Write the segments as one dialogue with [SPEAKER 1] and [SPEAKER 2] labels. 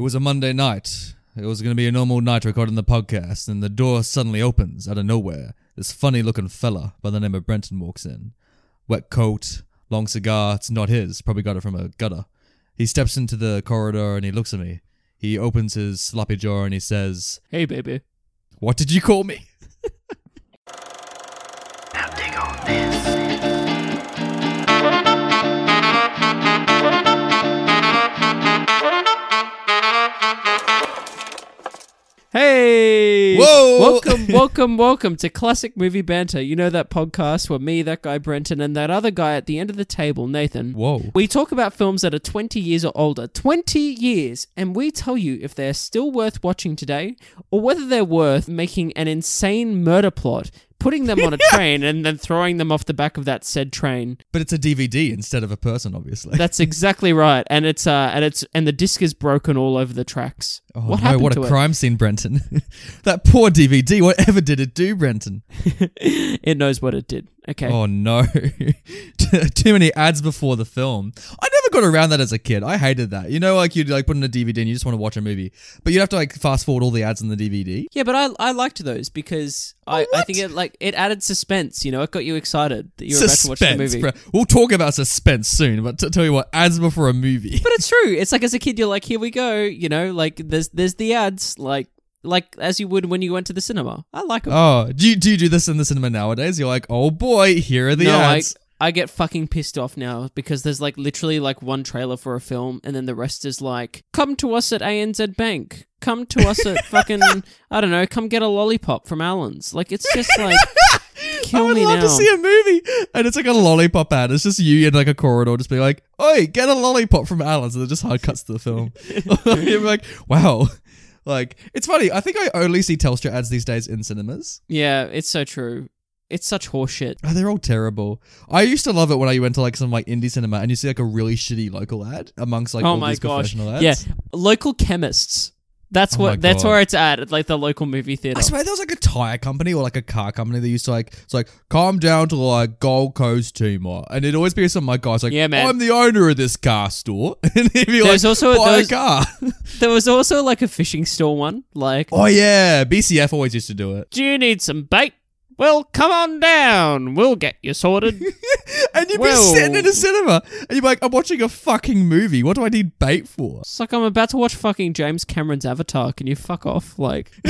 [SPEAKER 1] It was a Monday night. It was going to be a normal night recording the podcast, and the door suddenly opens out of nowhere. This funny looking fella by the name of Brenton walks in. Wet coat, long cigar. It's not his. Probably got it from a gutter. He steps into the corridor and he looks at me. He opens his sloppy jaw and he says,
[SPEAKER 2] Hey, baby.
[SPEAKER 1] What did you call me?
[SPEAKER 3] Now dig on this.
[SPEAKER 2] Hey!
[SPEAKER 1] Whoa!
[SPEAKER 2] Welcome, welcome, welcome to Classic Movie Banter. You know that podcast where me, that guy Brenton, and that other guy at the end of the table, Nathan.
[SPEAKER 1] Whoa.
[SPEAKER 2] We talk about films that are 20 years or older. 20 years! And we tell you if they're still worth watching today or whether they're worth making an insane murder plot, putting them on a train, and then throwing them off the back of that said train.
[SPEAKER 1] But it's a DVD instead of a person, obviously.
[SPEAKER 2] That's exactly right. And it's uh and it's and the disc is broken all over the tracks.
[SPEAKER 1] Oh,
[SPEAKER 2] what
[SPEAKER 1] no, what a
[SPEAKER 2] it?
[SPEAKER 1] crime scene, Brenton. that poor DVD. Whatever did it do, Brenton?
[SPEAKER 2] it knows what it did. Okay.
[SPEAKER 1] Oh no. Too many ads before the film. I never got around that as a kid. I hated that. You know, like you'd like put in a DVD and you just want to watch a movie. But you'd have to like fast forward all the ads in the DVD.
[SPEAKER 2] Yeah, but I I liked those because I, oh, I
[SPEAKER 1] what?
[SPEAKER 2] think it like it added suspense. You know, it got you excited that you were about to watch the movie.
[SPEAKER 1] bro. We'll talk about suspense soon, but to tell you what, ads before a movie.
[SPEAKER 2] But it's true. It's like as a kid, you're like, here we go. You know, like there's there's the ads, like like as you would when you went to the cinema. I like them.
[SPEAKER 1] Oh, do you, do you do this in the cinema nowadays? You're like, oh boy, here are the
[SPEAKER 2] no, I
[SPEAKER 1] ads.
[SPEAKER 2] I get fucking pissed off now because there's like literally like one trailer for a film, and then the rest is like, come to us at ANZ Bank. Come to us at fucking I don't know. Come get a lollipop from Allen's. Like it's just like. Kill
[SPEAKER 1] I would
[SPEAKER 2] me
[SPEAKER 1] love
[SPEAKER 2] now.
[SPEAKER 1] to see a movie, and it's like a lollipop ad. It's just you in like a corridor, just being like, "Oi, get a lollipop from Alan." So it just hard cuts to the film. You're like, wow, like it's funny. I think I only see Telstra ads these days in cinemas.
[SPEAKER 2] Yeah, it's so true. It's such horseshit.
[SPEAKER 1] Oh, they're all terrible. I used to love it when I went to like some like indie cinema, and you see like a really shitty local ad amongst like
[SPEAKER 2] oh
[SPEAKER 1] all
[SPEAKER 2] my
[SPEAKER 1] these
[SPEAKER 2] gosh.
[SPEAKER 1] professional ads.
[SPEAKER 2] Yeah, local chemists. That's
[SPEAKER 1] Oh my
[SPEAKER 2] what. That's
[SPEAKER 1] God.
[SPEAKER 2] where it's at. At like the local movie theater.
[SPEAKER 1] I swear there was like a tire company or like a car company that used to like it's like calm down to like Gold Coast Timor, and it'd always be some like guys like
[SPEAKER 2] Yeah, man.
[SPEAKER 1] I'm the owner of this car store, and he'd be
[SPEAKER 2] There's
[SPEAKER 1] like
[SPEAKER 2] also-
[SPEAKER 1] buy
[SPEAKER 2] there's-
[SPEAKER 1] a car.
[SPEAKER 2] There was also like a fishing store one. Like,
[SPEAKER 1] oh yeah, BCF always used to do it,
[SPEAKER 2] do you need some bait? Well, come on down. We'll get you sorted.
[SPEAKER 1] and you'd
[SPEAKER 2] Well-
[SPEAKER 1] be sitting in a cinema, and you'd be like, I'm watching a fucking movie. What do I need bait for?
[SPEAKER 2] it's like I'm about to watch fucking James Cameron's Avatar. Can you fuck off? Like,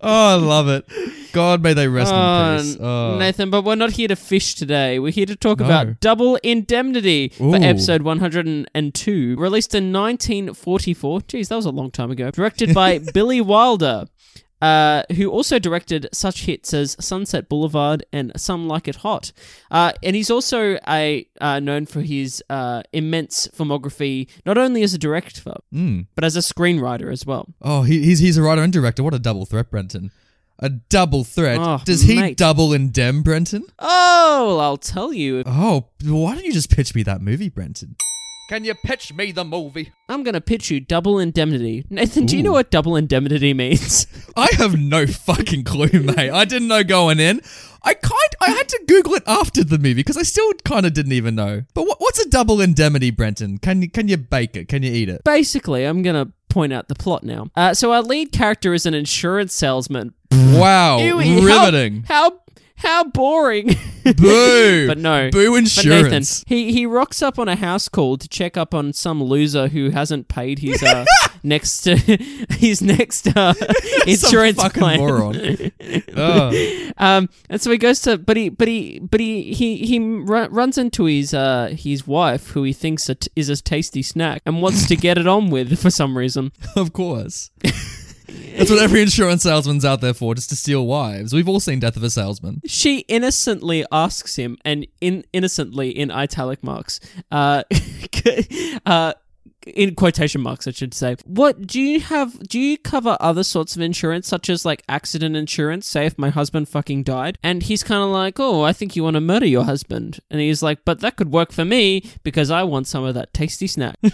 [SPEAKER 1] Oh, I love it. God may they rest
[SPEAKER 2] Oh,
[SPEAKER 1] in peace. Oh.
[SPEAKER 2] Nathan, but we're not here to fish today. We're here to talk
[SPEAKER 1] No.
[SPEAKER 2] about Double Indemnity for episode 102, released in 1944. Jeez, that was a long time ago. Directed by Billy Wilder. Uh, who also directed such hits as Sunset Boulevard and Some Like It Hot, uh, and he's also a uh, known for his uh, immense filmography, not only as a director
[SPEAKER 1] Mm.
[SPEAKER 2] but as a screenwriter as well.
[SPEAKER 1] Oh, he, he's he's a writer and director. What a double threat, Brenton. A double threat.
[SPEAKER 2] Oh,
[SPEAKER 1] Does he
[SPEAKER 2] mate.
[SPEAKER 1] double indem, Brenton?
[SPEAKER 2] Oh, well, I'll tell you.
[SPEAKER 1] Oh, why don't you just pitch me that movie, Brenton? Can you pitch me the movie?
[SPEAKER 2] I'm going to pitch you Double Indemnity. Nathan, do you know what Double Indemnity means?
[SPEAKER 1] I have no fucking clue, mate. I didn't know going in. I kind I had to Google it after the movie because I still kind of didn't even know. But what, what's a double indemnity, Brenton? Can you can you bake it? Can you eat it?
[SPEAKER 2] Basically, I'm going to point out the plot now. Uh, so our lead character is an insurance salesman.
[SPEAKER 1] Wow,
[SPEAKER 2] Ew,
[SPEAKER 1] riveting.
[SPEAKER 2] How how boring.
[SPEAKER 1] Boo.
[SPEAKER 2] but no.
[SPEAKER 1] Boo
[SPEAKER 2] But Nathan,
[SPEAKER 1] insurance.
[SPEAKER 2] he, he rocks up on a house call to check up on some loser who hasn't paid his uh, next his next uh, insurance
[SPEAKER 1] fucking
[SPEAKER 2] plan.
[SPEAKER 1] moron. oh.
[SPEAKER 2] Um, and so he goes to, but he, but he, but he, he, he ru- runs into his, uh, his wife, who he thinks a t- is a tasty snack, and wants to get it on with for some reason.
[SPEAKER 1] Of course. That's what every insurance salesman's out there for, just to steal wives. We've all seen Death of a Salesman.
[SPEAKER 2] She innocently asks him, and in innocently in italic marks, uh, uh, in quotation marks, I should say. What do you have? Do you cover other sorts of insurance, such as like accident insurance? Say if my husband fucking died, and he's kind of like, "Oh, I think you want to murder your husband," and he's like, "But that could work for me because I want some of that tasty snack."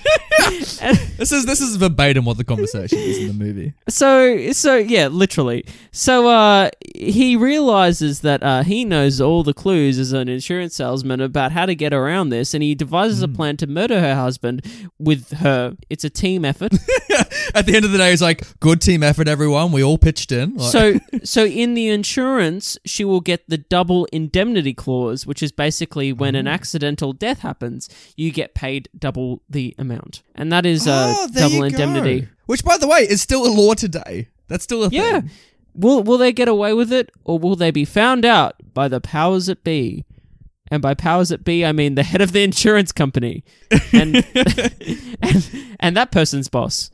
[SPEAKER 1] This is this is verbatim what the conversation is in the movie.
[SPEAKER 2] so so yeah, literally. So uh, he realizes that uh, he knows all the clues as an insurance salesman about how to get around this, and he devises
[SPEAKER 1] Hmm.
[SPEAKER 2] a plan to murder her husband with her. It's a team effort.
[SPEAKER 1] At the end of the day, it's like good team effort, everyone. We all pitched in. Like-
[SPEAKER 2] so, so in the insurance, she will get the double indemnity clause, which is basically when an accidental death happens, you get paid double the amount, and that is uh,
[SPEAKER 1] Oh,
[SPEAKER 2] double indemnity.
[SPEAKER 1] go. Which, by the way, is still a law today. That's still a
[SPEAKER 2] Yeah.
[SPEAKER 1] thing.
[SPEAKER 2] Will will they get away with it, or will they be found out by the powers that be? And by powers that be, I mean the head of the insurance company, and and, and that person's boss.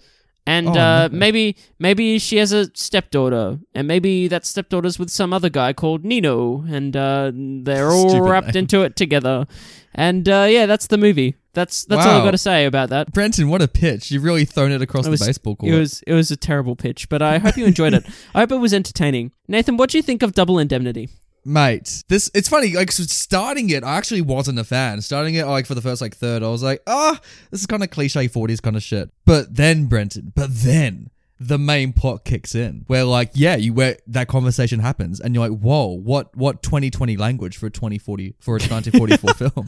[SPEAKER 2] And
[SPEAKER 1] Oh,
[SPEAKER 2] uh, maybe maybe she has a stepdaughter, and maybe that stepdaughter's with some other guy called Nino, and uh, they're all wrapped
[SPEAKER 1] name.
[SPEAKER 2] into it together. And uh, yeah, that's the movie. That's that's all
[SPEAKER 1] I've
[SPEAKER 2] got to say about that.
[SPEAKER 1] Brenton, what a pitch. You've really thrown it across
[SPEAKER 2] It was-
[SPEAKER 1] the baseball court.
[SPEAKER 2] It was it was a terrible pitch, but I hope you enjoyed it. I hope it was entertaining. Nathan, what do you think of Double Indemnity?
[SPEAKER 1] Mate, this it's funny. Like so starting it, I actually wasn't a fan. Starting it like for the first like third, I was like, ah, this is kind of cliche '40s kind of shit. But then Brenton, but then the main plot kicks in, where like yeah, you where that conversation happens, and you're like, whoa, what what 2020 language for a 2040 for a 1944 film?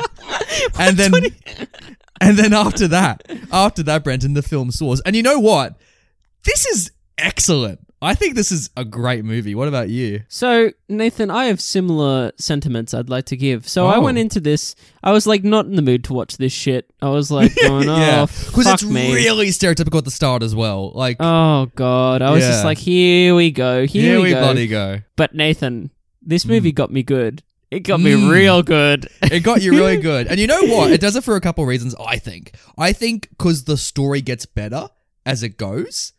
[SPEAKER 1] and then and then after that, after that, Brenton, the film soars. And you know what? This is excellent. I think this is a great movie. What about you?
[SPEAKER 2] So, Nathan, I have similar sentiments I'd like to give. So I
[SPEAKER 1] Oh.
[SPEAKER 2] went into this, I was like not in the mood to watch this shit. I was like going, oh,
[SPEAKER 1] yeah,
[SPEAKER 2] fuck
[SPEAKER 1] it's
[SPEAKER 2] me.
[SPEAKER 1] really stereotypical at the start as well. Like,
[SPEAKER 2] oh god, I was just like, here we go, here,
[SPEAKER 1] here
[SPEAKER 2] we,
[SPEAKER 1] we
[SPEAKER 2] go.
[SPEAKER 1] bloody go.
[SPEAKER 2] But Nathan, this movie got me good. It got me
[SPEAKER 1] Mm.
[SPEAKER 2] real good.
[SPEAKER 1] It got you really good, and you know what? It does it for a couple reasons. I think. I think because the story gets better as it goes.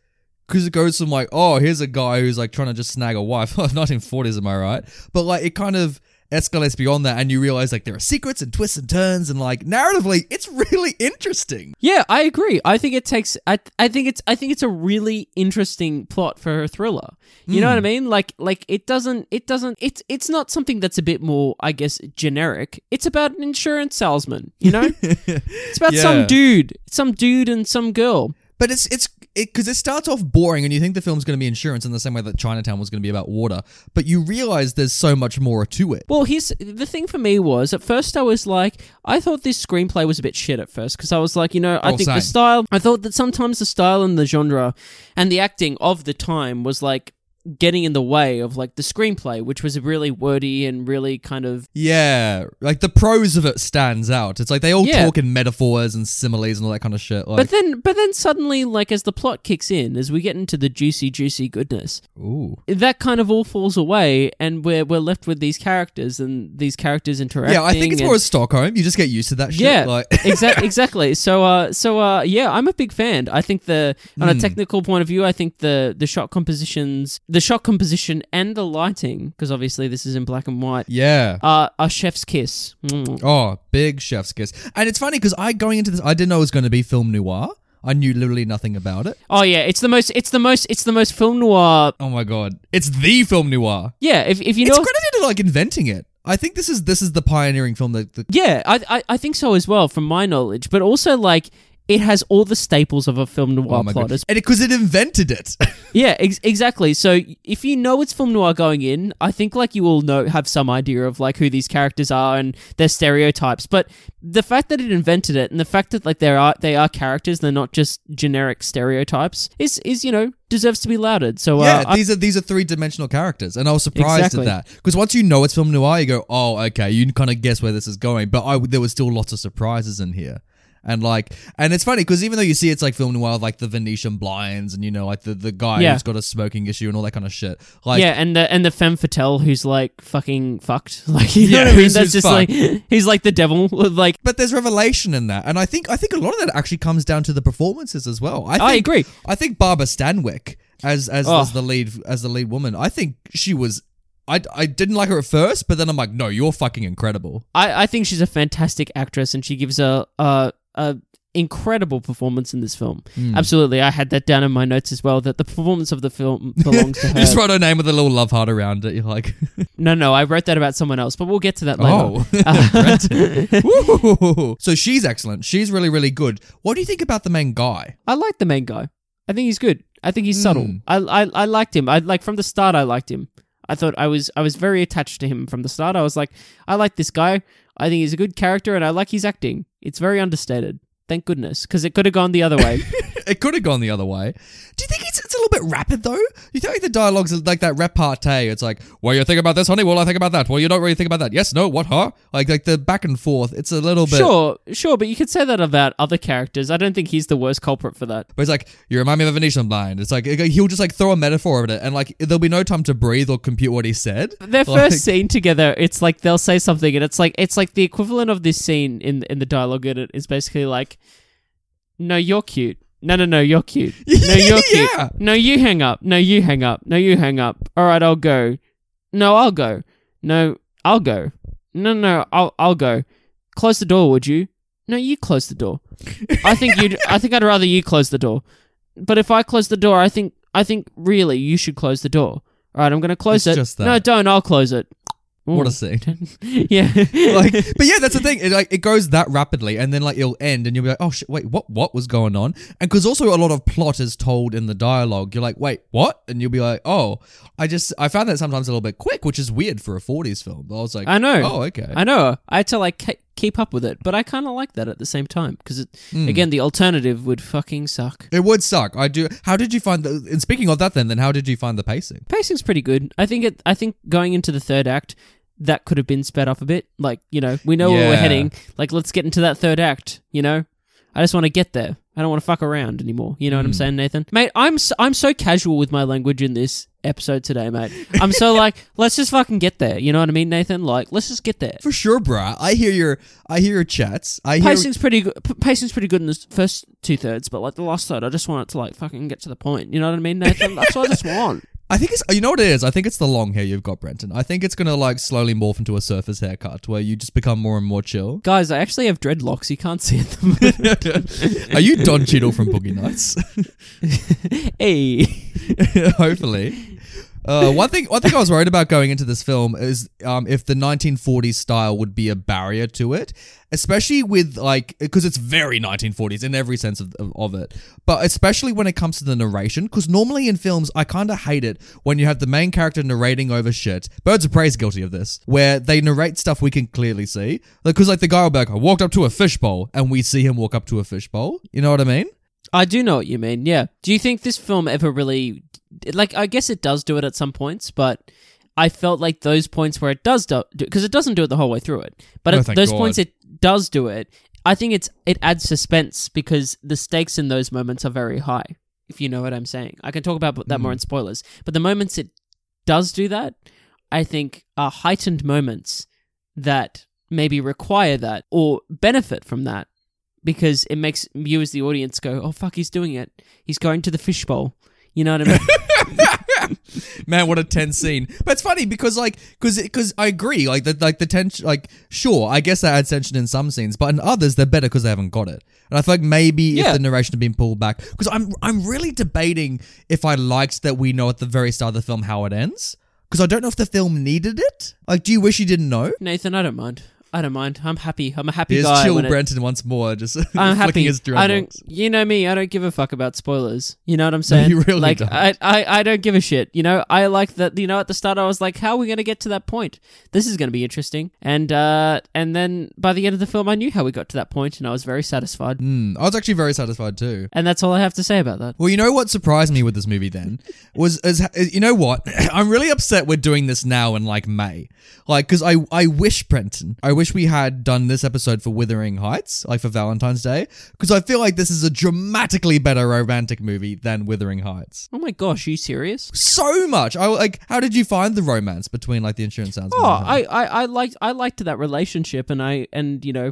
[SPEAKER 1] Because it goes from like, oh, here's a guy who's like trying to just snag a wife. 1940s, am I right? But like, it kind of escalates beyond that, and you realize like there are secrets and twists and turns, and like narratively, it's really interesting.
[SPEAKER 2] Yeah, I agree. I think it takes. I, I think it's. I think it's a really interesting plot for a thriller. You know what hmm. I mean? Like, like it doesn't. It doesn't. It's. It's not something that's a bit more, I guess, generic. It's about an insurance salesman. You know, it's about
[SPEAKER 1] Yeah.
[SPEAKER 2] some dude, some dude and some girl.
[SPEAKER 1] But it's it's it because it starts off boring, and you think the film's going to be insurance in the same way that Chinatown was going to be about water. But you realize there's so much more to it.
[SPEAKER 2] Well, here's the thing for me was at first I was like I thought this screenplay was a bit shit at first because I was like you know I
[SPEAKER 1] Oh,
[SPEAKER 2] think
[SPEAKER 1] same.
[SPEAKER 2] the style I thought that sometimes the style and the genre and the acting of the time was like getting in the way of like the screenplay which was really wordy and really kind of
[SPEAKER 1] Yeah, like the prose of it stands out. It's like they all
[SPEAKER 2] Yeah.
[SPEAKER 1] talk in metaphors and similes and all that kind of shit. Like,
[SPEAKER 2] but then but then suddenly like as the plot kicks in as we get into the juicy juicy goodness
[SPEAKER 1] ooh,
[SPEAKER 2] that kind of all falls away and we're we're left with these characters and these characters interacting
[SPEAKER 1] yeah, I think it's
[SPEAKER 2] and-
[SPEAKER 1] more as Stockholm. You just get used to that shit.
[SPEAKER 2] Yeah,
[SPEAKER 1] like
[SPEAKER 2] exactly. Exactly. So, uh, so, uh, yeah, I'm a big fan. I think the on
[SPEAKER 1] Hmm.
[SPEAKER 2] a technical point of view, I think the the shot compositions, the shot composition, and the lighting, because obviously this is in black and white,
[SPEAKER 1] yeah.
[SPEAKER 2] uh, are chef's kiss. Mm.
[SPEAKER 1] Oh, big chef's kiss. And it's funny because I going into this, I didn't know it was going to be film noir. I knew literally nothing about it.
[SPEAKER 2] Oh yeah, it's the most, it's the most, it's the most film noir.
[SPEAKER 1] Oh my god, it's the film noir.
[SPEAKER 2] Yeah, if if you know, it's
[SPEAKER 1] credited to like inventing it. I think this is this is the pioneering film that. that
[SPEAKER 2] yeah, I, I I think so as well, from my knowledge. But also like. It has all the staples of a film noir
[SPEAKER 1] oh
[SPEAKER 2] plot.
[SPEAKER 1] and because it, invented it.
[SPEAKER 2] Yeah, ex- exactly. So if you know it's film noir going in, I think like you will know have some idea of like who these characters are and their stereotypes. But the fact that it invented it and the fact that like there are they are characters, they're not just generic stereotypes, is is you know deserves to be lauded. So uh,
[SPEAKER 1] yeah,
[SPEAKER 2] I-
[SPEAKER 1] these are these are three dimensional characters, and I was surprised
[SPEAKER 2] Exactly.
[SPEAKER 1] at that because once you know it's film noir, you go, oh, okay, you kind of guess where this is going. But I there was still lots of surprises in here. And like, and it's funny because even though you see it's like film noir, like the Venetian blinds, and you know, like the, the guy
[SPEAKER 2] Yeah.
[SPEAKER 1] who's got a smoking issue and all that kind of shit. Like,
[SPEAKER 2] yeah, and the and the femme fatale who's like fucking fucked, like you know
[SPEAKER 1] Yeah,
[SPEAKER 2] what I mean?
[SPEAKER 1] who's-
[SPEAKER 2] That's
[SPEAKER 1] who's
[SPEAKER 2] just like he's like the devil, like
[SPEAKER 1] but there's revelation in that, and I think I think a lot of that actually comes down to the performances as well. I, think,
[SPEAKER 2] I agree.
[SPEAKER 1] I think Barbara Stanwyck as as,
[SPEAKER 2] Oh.
[SPEAKER 1] as the lead as the lead woman, I think she was. I, I didn't like her at first, but then I'm like, no, you're fucking incredible.
[SPEAKER 2] I, I think she's a fantastic actress and she gives a a, a incredible performance in this film.
[SPEAKER 1] Hmm.
[SPEAKER 2] Absolutely, I had that down in my notes as well. That the performance of the film belongs to
[SPEAKER 1] You
[SPEAKER 2] her.
[SPEAKER 1] just wrote her name with a little love heart around it. You're like,
[SPEAKER 2] no, no, I wrote that about someone else, but we'll get to that later.
[SPEAKER 1] oh, so she's excellent. She's really, really good. What do you think about the main guy?
[SPEAKER 2] I like the main guy. I think he's good. I think he's subtle.
[SPEAKER 1] Hmm.
[SPEAKER 2] I, I I liked him. I like from the start. I liked him. I thought I was I was very attached to him from the start. I was like, I like this guy. I think he's a good character, and I like his acting. It's very understated. Thank goodness, because it could have gone the other way.
[SPEAKER 1] It could have gone the other way. Do you think it's, it's a little bit rapid though? You think like the dialogue's like that repartee? It's like, well, you think about this, honey. Well, I think about that. Well, you don't really think about that. Yes, no, what, huh? Like like the back and forth. It's a little bit.
[SPEAKER 2] sure, sure, but you could say that about other characters. I don't think he's the worst culprit for that.
[SPEAKER 1] But it's like you remind me of a Venetian blind. It's like he'll just like throw a metaphor at it, and like there'll be no time to breathe or compute what he said.
[SPEAKER 2] Their
[SPEAKER 1] Like-
[SPEAKER 2] first scene together, it's like they'll say something, and it's like it's like the equivalent of this scene in in the dialogue in it is basically like, "No, you're cute. No, no, no, you're cute. No, you're cute.
[SPEAKER 1] Yeah.
[SPEAKER 2] No, you hang up. No, you hang up. No, you hang up. All right, I'll go. No, I'll go. No, I'll go. No, no, I'll I'll go. Close the door, would you? No, you close the door. I think you. I think I'd rather you close the door. But if I close the door, I think I think really you should close the door. All right, I'm gonna close
[SPEAKER 1] It's
[SPEAKER 2] it.
[SPEAKER 1] just that.
[SPEAKER 2] No, don't. I'll close it.
[SPEAKER 1] What a scene.
[SPEAKER 2] yeah.
[SPEAKER 1] like, but yeah, that's the thing. It, like, it goes that rapidly, and then like it'll end, and you'll be like, "Oh shit, wait, what? What was going on?" And because also a lot of plot is told in the dialogue, you're like, "Wait, what?" And you'll be like, "Oh, I just I found that sometimes a little bit quick, which is weird for a '40s film." I was like,
[SPEAKER 2] I know.
[SPEAKER 1] Oh, okay.
[SPEAKER 2] I know. I had to like ke- keep up with it, but I kind of like that at the same time because
[SPEAKER 1] Hmm.
[SPEAKER 2] again, the alternative would fucking suck.
[SPEAKER 1] It would suck. I do. How did you find the? And speaking of that, then, then how did you find the pacing?
[SPEAKER 2] Pacing's pretty good. I think it. I think going into the third act, that could have been sped up a bit. Like you know, we know where we're heading. Like let's get into that third act. You know, I just want to get there. I don't want to fuck around anymore. You know what I'm saying, Nathan? Mate, I'm so, I'm so casual with my language in this episode today, mate. I'm so like, let's just fucking get there. You know what I mean, Nathan? Like, let's just get there.
[SPEAKER 1] For sure, bruh. I hear your. I hear your chats. I hear.
[SPEAKER 2] Pacing's pretty good. p- Pacing's pretty good in the first two thirds, but like the last third, I just want it to like fucking get to the point. You know what I mean, Nathan? That's what I just want.
[SPEAKER 1] I think it's. You know what it is? I think it's the long hair you've got, Brenton. I think it's gonna like slowly morph into a surface haircut where you just become more and more chill.
[SPEAKER 2] Guys, I actually have dreadlocks. You can't see them.
[SPEAKER 1] Are you Don Cheadle from Boogie Nights?
[SPEAKER 2] hey.
[SPEAKER 1] Hopefully. Uh, one thing, one thing I was worried about going into this film is um, if the 1940s style would be a barrier to it, especially with like because it's very 1940s in every sense of, of, it, but especially when it comes to the narration. Because normally in films, I kind of hate it when you have the main character narrating over shit. Birds of Prey is guilty of this, where they narrate stuff we can clearly see. Because like the guy will be like, "I walked up to a fishbowl," and we see him walk up to a fishbowl. You know what I mean?
[SPEAKER 2] I do know what you mean. Yeah. Do you think this film ever really like? I guess it does do it at some points, but I felt like those points where it does do because it doesn't do it the whole way through it, but
[SPEAKER 1] Oh,
[SPEAKER 2] at those
[SPEAKER 1] God.
[SPEAKER 2] points it does do it. I think it's it adds suspense because the stakes in those moments are very high. If you know what I'm saying, I can talk about that more mm. in spoilers. But the moments it does do that, I think are heightened moments that maybe require that or benefit from that because it makes you as the audience go, "Oh fuck, he's doing it. He's going to the fishbowl." You know what I mean?
[SPEAKER 1] Man, what a tense scene. But it's funny because like because because I agree like the like the tension like sure I guess that adds tension in some scenes, but in others they're better because they haven't got it. And I feel like maybe
[SPEAKER 2] Yeah.
[SPEAKER 1] if the narration had been pulled back because I'm I'm really debating if I liked that we know at the very start of the film how it ends because I don't know if the film needed it. Like, do you wish you didn't know?
[SPEAKER 2] Nathan, I don't mind. I don't mind. I'm happy. I'm a happy
[SPEAKER 1] Here's
[SPEAKER 2] guy.
[SPEAKER 1] chill
[SPEAKER 2] when it-
[SPEAKER 1] Brenton once more, just
[SPEAKER 2] I'm happy.
[SPEAKER 1] his
[SPEAKER 2] I don't.
[SPEAKER 1] dreadlocks.
[SPEAKER 2] You know me. I don't give a fuck about spoilers. You know what I'm saying?
[SPEAKER 1] you really
[SPEAKER 2] like
[SPEAKER 1] don't.
[SPEAKER 2] I, I, I don't give a shit. You know, I like that. You know, at the start, I was like, "How are we gonna get to that point? This is gonna be interesting." And uh, and then by the end of the film, I knew how we got to that point, and I was very satisfied.
[SPEAKER 1] Hmm, I was actually very satisfied too.
[SPEAKER 2] And that's all I have to say about that.
[SPEAKER 1] Well, you know what surprised me with this movie then was as you know what I'm really upset we're doing this now in like May, like because I I wish Brenton I wish we had done this episode for Wuthering Heights like for Valentine's Day because I feel like this is a dramatically better romantic movie than Wuthering Heights.
[SPEAKER 2] Oh my gosh, are you serious?
[SPEAKER 1] So much. I like. How did you find the romance between like the insurance salesman?
[SPEAKER 2] Oh? I, I, I liked I liked that relationship, and I and you know,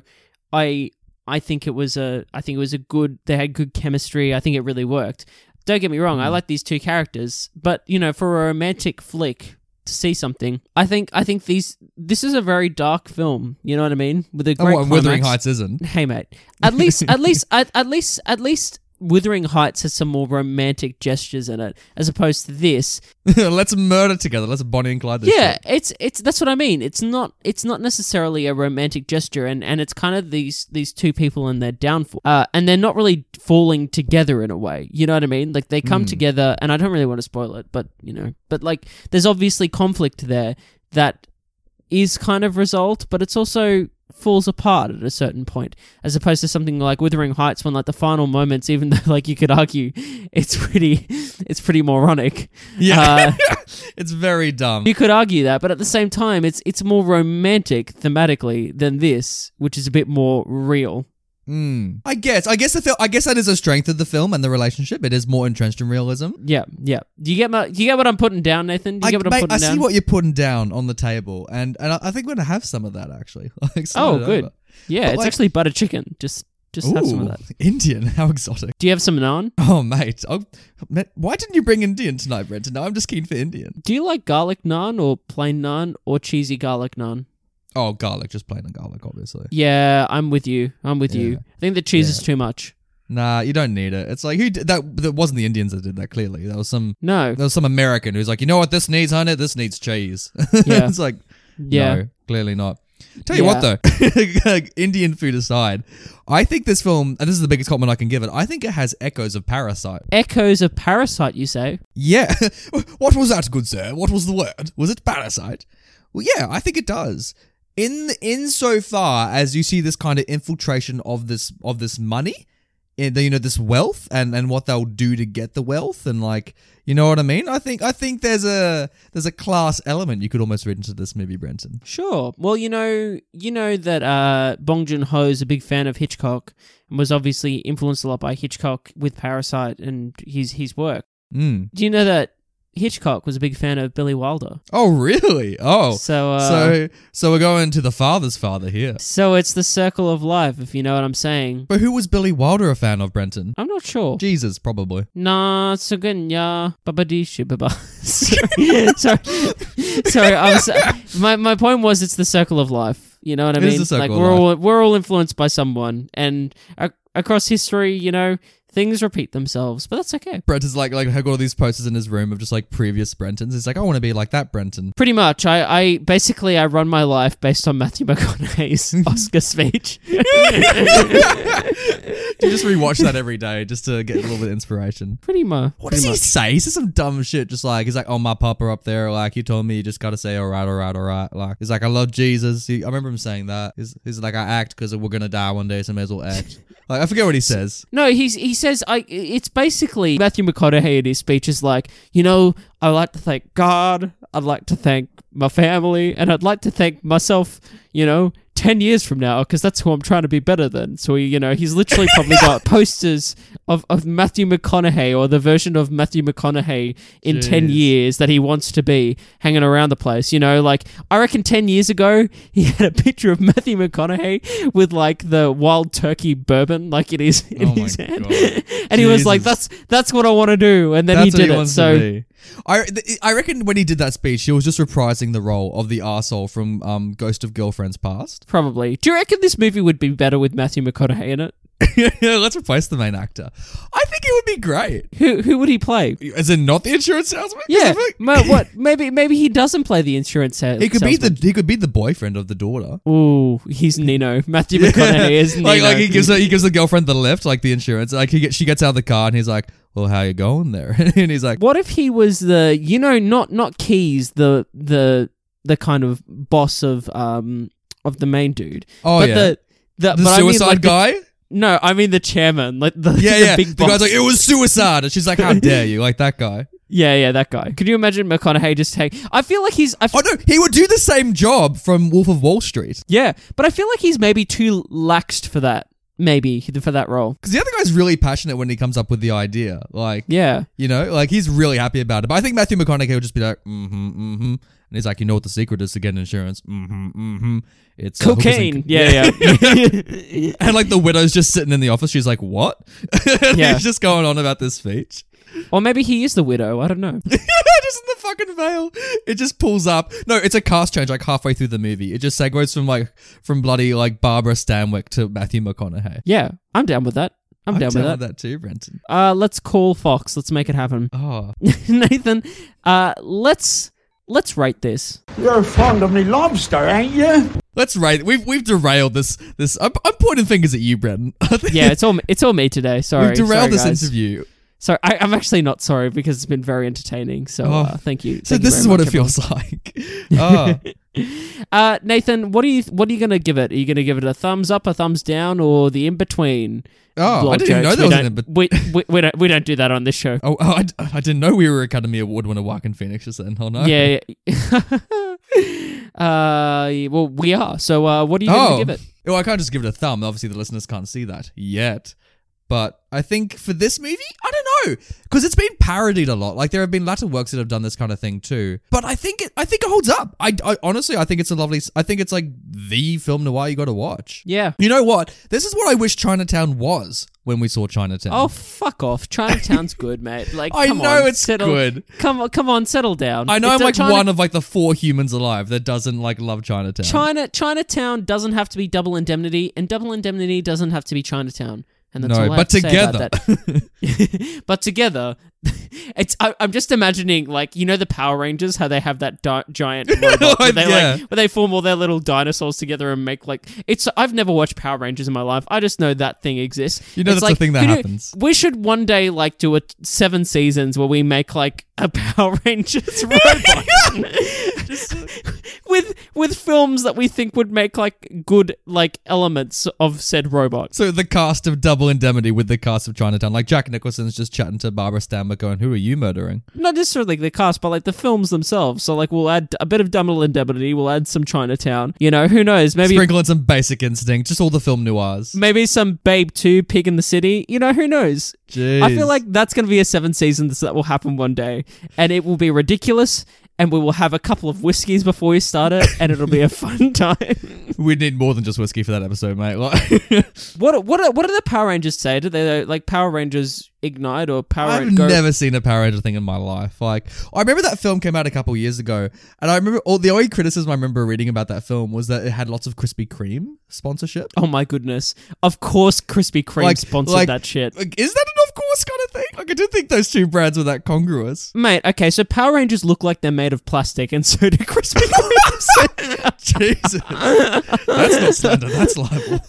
[SPEAKER 2] I I think it was a I think it was a good. They had good chemistry. I think it really worked. Don't get me wrong. I
[SPEAKER 1] Mm.
[SPEAKER 2] like these two characters, but you know, for a romantic flick to see something, I think I think these this is a very dark film. You know what I mean? With a
[SPEAKER 1] Oh,
[SPEAKER 2] great
[SPEAKER 1] what, Wuthering. Heights isn't.
[SPEAKER 2] Hey mate, at least at least at, at least at least Wuthering Heights has some more romantic gestures in it, as opposed to this.
[SPEAKER 1] Let's murder together. Let's Bonnie and Clyde this
[SPEAKER 2] yeah,
[SPEAKER 1] shit.
[SPEAKER 2] it's it's that's what I mean. It's not it's not necessarily a romantic gesture, and, and it's kind of these these two people and their downfall, uh, and they're not really falling together in a way. You know what I mean? Like they come
[SPEAKER 1] Mm.
[SPEAKER 2] together, and I don't really want to spoil it, but you know, but like there's obviously conflict there that is kind of resolved, but it's also falls apart at a certain point, as opposed to something like Wuthering Heights, when like the final moments, even though like you could argue it's pretty it's pretty moronic.
[SPEAKER 1] Yeah.
[SPEAKER 2] Uh,
[SPEAKER 1] it's very dumb.
[SPEAKER 2] you could argue that, but at the same time, it's it's more romantic thematically than this, which is a bit more real.
[SPEAKER 1] Mm. I guess. I guess the film. I guess that is a strength of the film and the relationship. It is more entrenched in realism.
[SPEAKER 2] Yeah, yeah. Do you get my? Do you get what I'm putting down, Nathan? Do you
[SPEAKER 1] I,
[SPEAKER 2] get what I'm
[SPEAKER 1] mate,
[SPEAKER 2] putting
[SPEAKER 1] I
[SPEAKER 2] down?
[SPEAKER 1] see what you're putting down on the table, and and I, I think we're gonna have some of that actually. Like,
[SPEAKER 2] oh, good.
[SPEAKER 1] over.
[SPEAKER 2] Yeah,
[SPEAKER 1] But,
[SPEAKER 2] it's
[SPEAKER 1] like-
[SPEAKER 2] actually butter chicken. Just just have some of that.
[SPEAKER 1] Indian, how exotic.
[SPEAKER 2] Do you have some naan?
[SPEAKER 1] Oh, mate. Oh, mate, why didn't you bring Indian tonight, Brenton? No, I'm just keen for Indian.
[SPEAKER 2] Do you like garlic naan or plain naan or cheesy garlic naan?
[SPEAKER 1] Oh, garlic, just plain and garlic, obviously.
[SPEAKER 2] Yeah, I'm with you. I'm with you. I think the cheese is too much.
[SPEAKER 1] Nah, you don't need it. It's like who did that? That wasn't the Indians that did that. Clearly, that was some.
[SPEAKER 2] No.
[SPEAKER 1] There was some American who's like, you know what this needs, honey? This needs cheese.
[SPEAKER 2] Yeah.
[SPEAKER 1] it's like,
[SPEAKER 2] Yeah.
[SPEAKER 1] no, clearly not. Tell you what, though, Indian food aside, I think this film, and this is the biggest compliment I can give it, I think it has echoes of Parasite.
[SPEAKER 2] Echoes of Parasite, you say?
[SPEAKER 1] Yeah. what was that, good sir? What was the word? Was it Parasite? Well, yeah, I think it does. In insofar as you see this kind of infiltration of this of this money, in the, you know this wealth and and what they'll do to get the wealth and like you know what I mean. I think I think there's a there's a class element you could almost read into this movie, Brenton.
[SPEAKER 2] Sure. Well, you know, you know that uh, Bong Joon Ho is a big fan of Hitchcock and was obviously influenced a lot by Hitchcock with Parasite and his his work.
[SPEAKER 1] Mm.
[SPEAKER 2] Do you know that Hitchcock was a big fan of Billy Wilder?
[SPEAKER 1] Oh really? Oh,
[SPEAKER 2] so, uh,
[SPEAKER 1] so so we're going to the father's father here.
[SPEAKER 2] so it's the circle of life, if you know what I'm saying.
[SPEAKER 1] But who was Billy Wilder a fan of, Brenton?
[SPEAKER 2] I'm not sure.
[SPEAKER 1] Jesus, probably.
[SPEAKER 2] Nah, suganya babadishi baba. sorry, sorry, sorry. I was my my point was it's the circle of life. You know what I
[SPEAKER 1] It
[SPEAKER 2] mean?
[SPEAKER 1] the circle
[SPEAKER 2] like
[SPEAKER 1] of
[SPEAKER 2] we're all we're all influenced by someone, and ac- across history, you know, things repeat themselves, but that's okay.
[SPEAKER 1] Brenton's like like had all these posters in his room of just like previous Brentons. He's like, I want to be like that Brenton.
[SPEAKER 2] Pretty much, I, I basically I run my life based on Matthew McConaughey's Oscar speech.
[SPEAKER 1] You just rewatch that every day just to get a little bit of inspiration.
[SPEAKER 2] Pretty much.
[SPEAKER 1] What does he say? He says some dumb shit. Just like he's like, "Oh, my papa up there, like he told me you just gotta say all right, all right, all right." Like he's like, "I love Jesus." He, I remember him saying that. He's, he's like, "I act because we're gonna die one day, so I may as well act." Like I forget what he says.
[SPEAKER 2] No, he's he says I. It's basically Matthew McConaughey in his speech is like, you know, I'd like to thank God. I'd like to thank my family, and I'd like to thank myself. You know, ten years from now, because that's who I'm trying to be better than. So he, you know, he's literally probably got posters of, of Matthew McConaughey or the version of Matthew McConaughey in ten years that he wants to be hanging around the place. You know, like I reckon ten years ago he had a picture of Matthew McConaughey with like the wild turkey bourbon, like it is in
[SPEAKER 1] Oh
[SPEAKER 2] his hand, and he was like, "That's that's what I want to do," and then
[SPEAKER 1] That's
[SPEAKER 2] he did it. So.
[SPEAKER 1] I I reckon when he did that speech, he was just reprising the role of the arsehole from um, Ghost of Girlfriend's Past.
[SPEAKER 2] probably. Do you reckon this movie would be better with Matthew McConaughey in it?
[SPEAKER 1] Yeah, let's replace the main actor. I think it would be great.
[SPEAKER 2] Who who would he play?
[SPEAKER 1] As in, not the insurance salesman.
[SPEAKER 2] Yeah, ma- what? Maybe maybe he doesn't play the insurance sales.
[SPEAKER 1] He could be the he could be the boyfriend of the daughter.
[SPEAKER 2] Ooh, he's Nino. Matthew McConaughey is Nino.
[SPEAKER 1] like like he gives her, he gives the girlfriend the lift, like the insurance. Like he gets she gets out of the car and he's like, "Well, how you going there?" and he's like,
[SPEAKER 2] What if he was the you know not not Keyes the the the kind of boss of um of the main dude,
[SPEAKER 1] "Oh
[SPEAKER 2] but
[SPEAKER 1] yeah,
[SPEAKER 2] the the,
[SPEAKER 1] the
[SPEAKER 2] but I mean,
[SPEAKER 1] suicide
[SPEAKER 2] like, the-
[SPEAKER 1] guy."
[SPEAKER 2] No, I mean the chairman, like the
[SPEAKER 1] yeah,
[SPEAKER 2] the
[SPEAKER 1] yeah.
[SPEAKER 2] big
[SPEAKER 1] the
[SPEAKER 2] boss.
[SPEAKER 1] guy's like, "It was suicide," and she's like, "How dare you?" Like that guy.
[SPEAKER 2] yeah, yeah, that guy. Could you imagine McConaughey just take? I feel like he's. I f-
[SPEAKER 1] Oh no, he would do the same job from Wolf of Wall Street.
[SPEAKER 2] yeah, but I feel like he's maybe too laxed for that. Maybe for that role.
[SPEAKER 1] Because the other guy's really passionate when he comes up with the idea. Like,
[SPEAKER 2] Yeah.
[SPEAKER 1] you know, like he's really happy about it. But I think Matthew McConaughey would just be like, mm-hmm, mm-hmm. And he's like, you know what the secret is to get insurance? Mm-hmm, mm-hmm. It's uh,
[SPEAKER 2] Cocaine. Yeah, yeah.
[SPEAKER 1] And like the widow's just sitting in the office. She's like, what? and
[SPEAKER 2] Yeah.
[SPEAKER 1] he's just going on about this speech.
[SPEAKER 2] Or maybe he is the widow. I don't know.
[SPEAKER 1] just in the fucking veil. It just pulls up. No, it's a cast change like halfway through the movie. It just segues from like, from bloody like Barbara Stanwyck to Matthew McConaughey.
[SPEAKER 2] Yeah, I'm down with that. I'm down with that.
[SPEAKER 1] that too, Brenton.
[SPEAKER 2] Uh, let's call Fox. Let's make it happen.
[SPEAKER 1] Oh,
[SPEAKER 2] Nathan, uh, let's let's rate this.
[SPEAKER 4] You're fond of me lobster, ain't you?
[SPEAKER 1] let's rate. We've we've derailed this. This I'm, I'm pointing fingers at you, Brenton.
[SPEAKER 2] Yeah, it's all it's all me today. Sorry,
[SPEAKER 1] we've derailed
[SPEAKER 2] sorry,
[SPEAKER 1] this
[SPEAKER 2] guys.
[SPEAKER 1] interview.
[SPEAKER 2] Sorry, I, I'm actually not sorry because it's been very entertaining. So
[SPEAKER 1] Oh.
[SPEAKER 2] uh, thank you.
[SPEAKER 1] So
[SPEAKER 2] Thank you
[SPEAKER 1] this is what it feels like. Oh.
[SPEAKER 2] Uh, Nathan, what are you what are you gonna give it? Are you gonna give it a thumbs up, a thumbs down, or the in between?
[SPEAKER 1] Oh, I didn't even know there was an.
[SPEAKER 2] We, we, we don't we don't do that on this show.
[SPEAKER 1] oh, oh I, I didn't know we were Academy Award winner Joaquin Phoenix just then. Oh no.
[SPEAKER 2] Yeah. yeah. uh, well, we are. So, uh, what are you gonna
[SPEAKER 1] Oh.
[SPEAKER 2] give it?
[SPEAKER 1] Well, I can't just give it a thumb. Obviously, the listeners can't see that yet. But I think for this movie, I don't know, because it's been parodied a lot. Like there have been latter works that have done this kind of thing too. But I think it, I think it holds up. I, I honestly, I think it's a lovely. I think it's like the film noir you got to watch.
[SPEAKER 2] Yeah.
[SPEAKER 1] You know what? This is what I wish Chinatown was when we saw Chinatown.
[SPEAKER 2] Oh fuck off! Chinatown's good, mate. Like,
[SPEAKER 1] I know
[SPEAKER 2] on,
[SPEAKER 1] it's
[SPEAKER 2] settle,
[SPEAKER 1] good.
[SPEAKER 2] Come on, come on, settle down.
[SPEAKER 1] I know
[SPEAKER 2] It-
[SPEAKER 1] I'm like
[SPEAKER 2] China-
[SPEAKER 1] one of like the four humans alive that doesn't like love Chinatown.
[SPEAKER 2] China. Chinatown doesn't have to be Double Indemnity, and Double Indemnity doesn't have to be Chinatown. And that's
[SPEAKER 1] no,
[SPEAKER 2] all I
[SPEAKER 1] but
[SPEAKER 2] have to say about
[SPEAKER 1] together.
[SPEAKER 2] that. but together, it's. I, I'm just imagining, like you know, the Power Rangers, how they have that di- giant robot where they
[SPEAKER 1] Yeah.
[SPEAKER 2] like, where they form all their little dinosaurs together and make like. It's. I've never watched Power Rangers in my life. I just know that thing exists.
[SPEAKER 1] You know
[SPEAKER 2] It's
[SPEAKER 1] that's
[SPEAKER 2] like,
[SPEAKER 1] thing that
[SPEAKER 2] you know,
[SPEAKER 1] happens.
[SPEAKER 2] we should one day like do a t- seven seasons where we make like a Power Rangers robot. with with films that we think would make like good like elements of said robot.
[SPEAKER 1] So the cast of Double Indemnity with the cast of Chinatown, like Jack Nicholson's just chatting to Barbara Stanwyck, going, "Who are you murdering?"
[SPEAKER 2] Not necessarily the cast, but like the films themselves. So like we'll add a bit of Double Indemnity, we'll add some Chinatown. You know, who knows? Maybe
[SPEAKER 1] Sprinkle in some Basic Instinct, just all the film noirs.
[SPEAKER 2] maybe some Babe Two, Pig in the City. You know, who knows?
[SPEAKER 1] Jeez.
[SPEAKER 2] I feel like that's going to be a seven seasons that will happen one day, and it will be ridiculous. And we will have a couple of whiskeys before we start it, and it'll be a fun time.
[SPEAKER 1] we need more than just whiskey for that episode, mate.
[SPEAKER 2] What what what do the Power Rangers say? Do they like Power Rangers Ignite or Power
[SPEAKER 1] I've
[SPEAKER 2] Go?
[SPEAKER 1] never seen a Power Ranger thing in my life. Like, I remember that film came out a couple years ago, and I remember all the only criticism I remember reading about that film was that it had lots of Krispy Kreme sponsorship.
[SPEAKER 2] Oh my goodness! Of course, Krispy Kreme
[SPEAKER 1] Like-
[SPEAKER 2] sponsored
[SPEAKER 1] like-
[SPEAKER 2] that shit.
[SPEAKER 1] Like, is that an course kind of thing? Like, I didn't think those two brands were that congruous.
[SPEAKER 2] Mate, okay, so Power Rangers look like they're made of plastic, and so do Krispy Kremes.
[SPEAKER 1] Jesus, that's not standard. That's libel.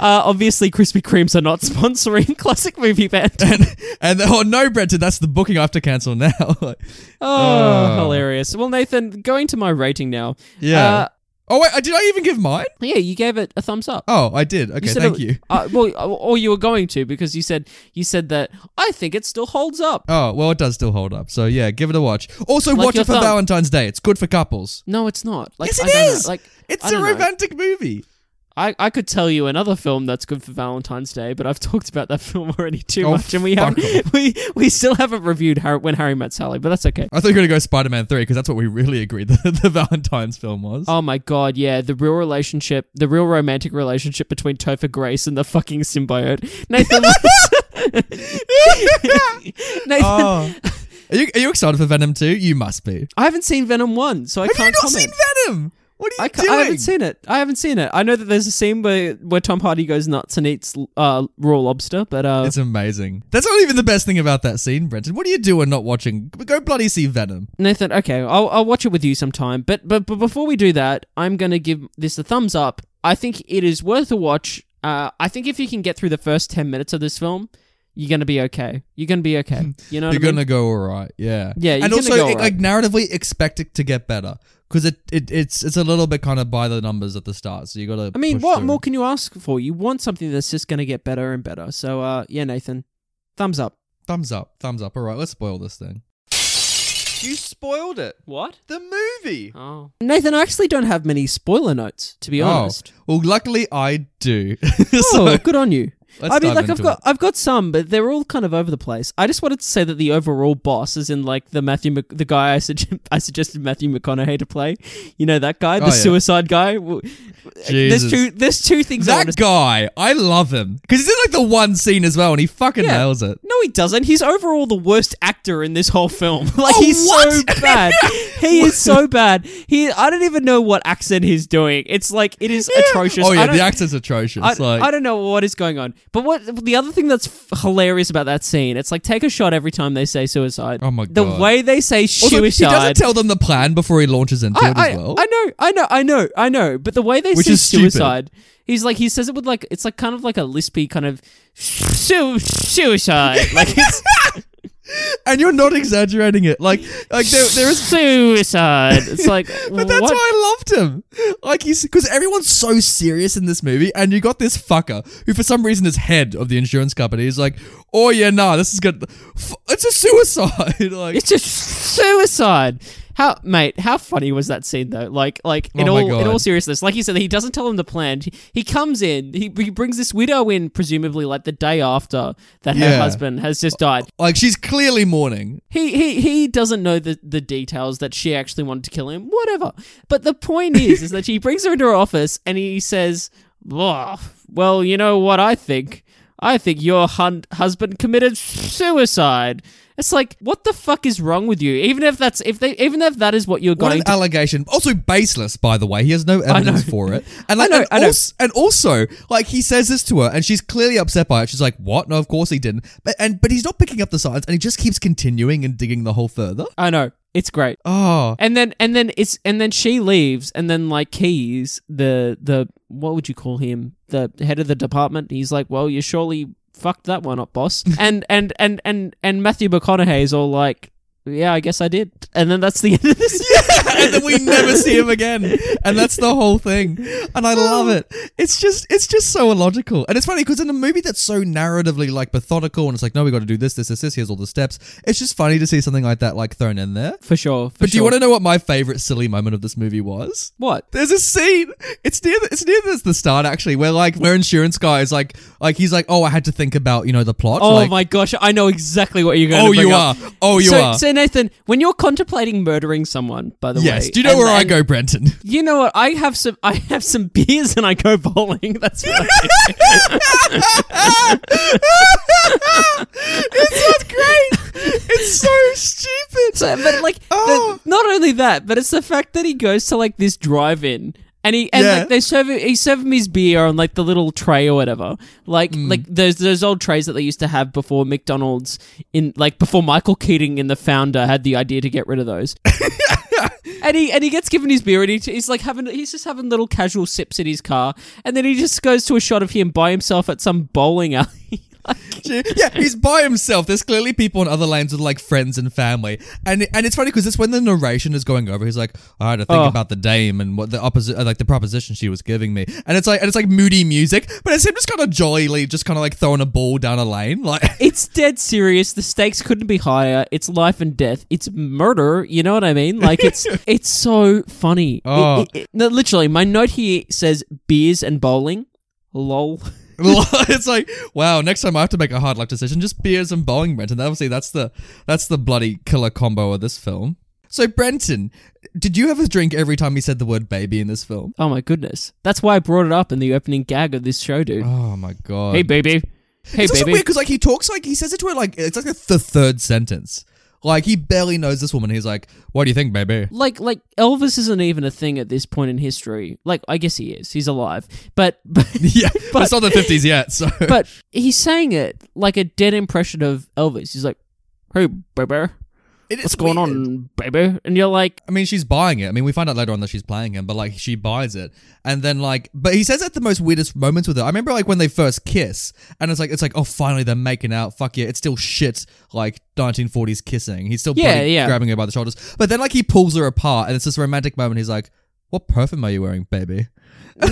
[SPEAKER 2] uh, obviously, Krispy Kremes are not sponsoring Classic Movie Band.
[SPEAKER 1] And and oh no, Brenton, that's the booking I have to cancel now. Like,
[SPEAKER 2] Oh,
[SPEAKER 1] Oh.
[SPEAKER 2] hilarious. Well, Nathan, going to my rating now.
[SPEAKER 1] yeah.
[SPEAKER 2] Uh,
[SPEAKER 1] oh wait, did I even give mine?
[SPEAKER 2] yeah, you gave it a thumbs up.
[SPEAKER 1] Oh, I did. Okay,
[SPEAKER 2] said
[SPEAKER 1] thank
[SPEAKER 2] it-
[SPEAKER 1] you.
[SPEAKER 2] Uh, well, or you were going to because you said you said that I think it still holds up.
[SPEAKER 1] Oh well, it does still hold up. So yeah, give it a watch. Also,
[SPEAKER 2] Like
[SPEAKER 1] watch it for
[SPEAKER 2] thumb.
[SPEAKER 1] Valentine's Day. It's good for couples.
[SPEAKER 2] No, it's not. Like,
[SPEAKER 1] Yes, it
[SPEAKER 2] I don't know. Like,
[SPEAKER 1] It's a
[SPEAKER 2] don't know.
[SPEAKER 1] romantic movie.
[SPEAKER 2] I, I could tell you another film that's good for Valentine's Day, but I've talked about that film already too
[SPEAKER 1] Oh,
[SPEAKER 2] much, and we haven't we we still haven't reviewed Harry, when Harry met Sally, but that's okay.
[SPEAKER 1] I thought you were gonna go Spider-Man Three because that's what we really agreed the, the Valentine's film was.
[SPEAKER 2] Oh my god, yeah, the real relationship, the real romantic relationship between Topher Grace and the fucking symbiote. Nathan, Nathan,
[SPEAKER 1] Oh. Are you, are you excited for Venom 2? You must be.
[SPEAKER 2] I haven't seen Venom one, so I
[SPEAKER 1] Have
[SPEAKER 2] can't
[SPEAKER 1] not
[SPEAKER 2] comment.
[SPEAKER 1] seen Venom? What are you
[SPEAKER 2] I, ca-
[SPEAKER 1] doing?
[SPEAKER 2] I haven't seen it. I haven't seen it. I know that there's a scene where where Tom Hardy goes nuts and eats uh, raw lobster, but uh,
[SPEAKER 1] It's amazing. That's not even the best thing about that scene, Brenton. What are you doing not watching? Go bloody see Venom.
[SPEAKER 2] Nathan, okay, I'll, I'll watch it with you sometime. But, but but before we do that, I'm gonna give this a thumbs up. I think it is worth a watch. Uh, I think if you can get through the first ten minutes of this film, you're gonna be okay. You're gonna be okay. You know what
[SPEAKER 1] You're
[SPEAKER 2] I mean?
[SPEAKER 1] gonna go alright, yeah.
[SPEAKER 2] Yeah, you're
[SPEAKER 1] and also
[SPEAKER 2] go
[SPEAKER 1] it-
[SPEAKER 2] alright.
[SPEAKER 1] like narratively expect it to get better because it, it it's it's a little bit kind of by the numbers at the start. So you gotta.
[SPEAKER 2] I mean,
[SPEAKER 1] push
[SPEAKER 2] what
[SPEAKER 1] through.
[SPEAKER 2] more can you ask for? You want something that's just gonna get better and better. So, uh, yeah, Nathan, thumbs up.
[SPEAKER 1] Thumbs up, thumbs up. All right, let's spoil this thing. You spoiled it.
[SPEAKER 2] What?
[SPEAKER 1] The movie.
[SPEAKER 2] Oh, Nathan, I actually don't have many spoiler notes to be honest.
[SPEAKER 1] Well, luckily I do.
[SPEAKER 2] Oh,
[SPEAKER 1] so
[SPEAKER 2] good on you.
[SPEAKER 1] Let's
[SPEAKER 2] I mean, like I've got
[SPEAKER 1] it.
[SPEAKER 2] I've got some, but they're all kind of over the place. I just wanted to say that the overall boss is in like the Matthew Mc- the guy I, sug- I suggested Matthew McConaughey to play. You know that guy, oh, the
[SPEAKER 1] Oh, yeah.
[SPEAKER 2] suicide guy. Uh,
[SPEAKER 1] Jesus.
[SPEAKER 2] There's two. There's two things. I
[SPEAKER 1] That
[SPEAKER 2] want
[SPEAKER 1] guy, I love him because he's in like the one scene as well, and he fucking
[SPEAKER 2] Yeah.
[SPEAKER 1] nails it.
[SPEAKER 2] No, he doesn't. He's overall the worst actor in this whole film. Like
[SPEAKER 1] Oh,
[SPEAKER 2] he's
[SPEAKER 1] what?
[SPEAKER 2] so bad. he is so bad. He. I don't even know what accent he's doing. It's like it is atrocious.
[SPEAKER 1] Oh yeah, the accent's atrocious.
[SPEAKER 2] I,
[SPEAKER 1] like,
[SPEAKER 2] I don't know what is going on. But what the other thing that's f- hilarious about that scene? It's like take a shot every time they say suicide.
[SPEAKER 1] Oh my god.
[SPEAKER 2] The way they say suicide.
[SPEAKER 1] Also, he doesn't tell them the plan before he launches into
[SPEAKER 2] I,
[SPEAKER 1] it
[SPEAKER 2] I,
[SPEAKER 1] as well.
[SPEAKER 2] I know, I know, I know, I know. But the way they
[SPEAKER 1] Which
[SPEAKER 2] say
[SPEAKER 1] stupid.
[SPEAKER 2] suicide, he's like he says it with like it's like kind of like a lispy kind of su- suicide. Like it's
[SPEAKER 1] and you're not exaggerating it. Like, like there, there is
[SPEAKER 2] suicide. It's like
[SPEAKER 1] But that's
[SPEAKER 2] what?
[SPEAKER 1] why I loved him. Like he's because everyone's so serious in this movie, and you got this fucker who, for some reason, is head of the insurance company. He's like, "Oh yeah, nah, this is good. F- It's a suicide." like,
[SPEAKER 2] It's just suicide. How, mate? How funny was that scene though? Like, like in
[SPEAKER 1] Oh
[SPEAKER 2] all in all seriousness, like you said, he doesn't tell him the plan. He, he comes in, he, he brings this widow in, presumably like the day after that her
[SPEAKER 1] Yeah.
[SPEAKER 2] husband has just died.
[SPEAKER 1] Uh, like she's clearly mourning.
[SPEAKER 2] He he he doesn't know the, the details that she actually wanted to kill him. Whatever. But the point is, is that she brings her into her office and he says, "Ugh, "Well, you know what I think? I think your hun- husband committed suicide." It's like, what the fuck is wrong with you? Even if that's if they even if that is what you're
[SPEAKER 1] What
[SPEAKER 2] going
[SPEAKER 1] an
[SPEAKER 2] to.
[SPEAKER 1] allegation. Also baseless, by the way. He has no evidence for it. And like,
[SPEAKER 2] I know,
[SPEAKER 1] and,
[SPEAKER 2] I know.
[SPEAKER 1] Also, and also, like he says this to her, and she's clearly upset by it. She's like, "What? No, of course he didn't." But and but he's not picking up the signs, and he just keeps continuing and digging the hole further.
[SPEAKER 2] I know it's great.
[SPEAKER 1] Oh,
[SPEAKER 2] And then and then it's and then she leaves and then like Keyes the the what would you call him the head of the department he's like well you're surely fucked that one up boss. And and and and and Matthew McConaughey's all like yeah I guess I did and then that's the end of this
[SPEAKER 1] and then we never see him again. And that's the whole thing. And I oh. love it. It's just it's just so illogical. And it's funny because in a movie that's so narratively like methodical and it's like, no, we gotta do this, this, this, this, here's all the steps. It's just funny to see something like that like thrown in there.
[SPEAKER 2] for sure for
[SPEAKER 1] But do you want to know what my favorite silly moment of this movie was?
[SPEAKER 2] what
[SPEAKER 1] There's a scene. It's near. The, it's near the, the start actually, where like where insurance guy is like, like he's like, oh, I had to think about you know the plot.
[SPEAKER 2] oh
[SPEAKER 1] like,
[SPEAKER 2] my gosh I know exactly what you're going
[SPEAKER 1] Oh,
[SPEAKER 2] to
[SPEAKER 1] you
[SPEAKER 2] up.
[SPEAKER 1] are. Oh, you
[SPEAKER 2] so,
[SPEAKER 1] are.
[SPEAKER 2] so Nathan when you're contemplating murdering someone by the
[SPEAKER 1] Yes.
[SPEAKER 2] way yes.
[SPEAKER 1] Do you know where I go, Brenton?
[SPEAKER 2] You know what? I have some. I have some beers and I go bowling. That's what I do.
[SPEAKER 1] it's not great. It's so stupid.
[SPEAKER 2] So, but like, the-
[SPEAKER 1] Oh.
[SPEAKER 2] not only that, but it's the fact that he goes to like this drive-in. And he and
[SPEAKER 1] Yeah.
[SPEAKER 2] like they serve him, he serve him his beer on like the little tray or whatever, like
[SPEAKER 1] Mm.
[SPEAKER 2] like those those old trays that they used to have before McDonald's in like before Michael Keaton in the founder had the idea to get rid of those. and he and he gets given his beer and he, he's like having he's just having little casual sips in his car, and then he just goes to a shot of him by himself at some bowling alley.
[SPEAKER 1] yeah, he's by himself. There's clearly people in other lanes with like friends and family, and and it's funny because it's when the narration is going over. He's like, I had to think
[SPEAKER 2] Oh.
[SPEAKER 1] about the dame and what the opposite, uh, like the proposition she was giving me, and it's like and it's like moody music, but it's him just kind of jollily, just kind of like throwing a ball down a lane, like.
[SPEAKER 2] it's dead serious. The stakes couldn't be higher. It's life and death. It's murder. You know what I mean? Like it's it's so funny. It-
[SPEAKER 1] Oh.
[SPEAKER 2] it- it- no, literally, my note here says beers and bowling. Lol.
[SPEAKER 1] it's like wow. Next time I have to make a hard life decision, just beers and bowling, Brenton. Obviously, that's the that's the bloody killer combo of this film. So, Brenton, did you have a drink every time he said the word baby in this film?
[SPEAKER 2] Oh my goodness. That's why I brought it up in the opening gag of this show, dude.
[SPEAKER 1] Oh my god!
[SPEAKER 2] hey baby. Hey baby.
[SPEAKER 1] it's also
[SPEAKER 2] baby.
[SPEAKER 1] weird because like he talks like he says it to her like it's like the third sentence. Like he barely knows this woman. He's like, "What do you think, baby?"
[SPEAKER 2] like like Elvis isn't even a thing at this point in history. Like I guess he is. He's alive. But but
[SPEAKER 1] yeah, but it's not the fifties yet. So
[SPEAKER 2] but he's saying it like a dead impression of Elvis. He's like, "Hey baby, what's going
[SPEAKER 1] weird.
[SPEAKER 2] on, baby?" And you're like,
[SPEAKER 1] I mean, she's buying it. I mean, we find out later on that she's playing him, but like she buys it, and then like, but he says at the most weirdest moments with her. I remember like when they first kiss, and it's like it's like oh finally they're making out. Fuck yeah, it's still shit like 1940s kissing. He's still
[SPEAKER 2] Yeah, yeah.
[SPEAKER 1] grabbing her by the shoulders, but then like he pulls her apart, and it's this romantic moment. He's like, "What perfume are you wearing, baby?"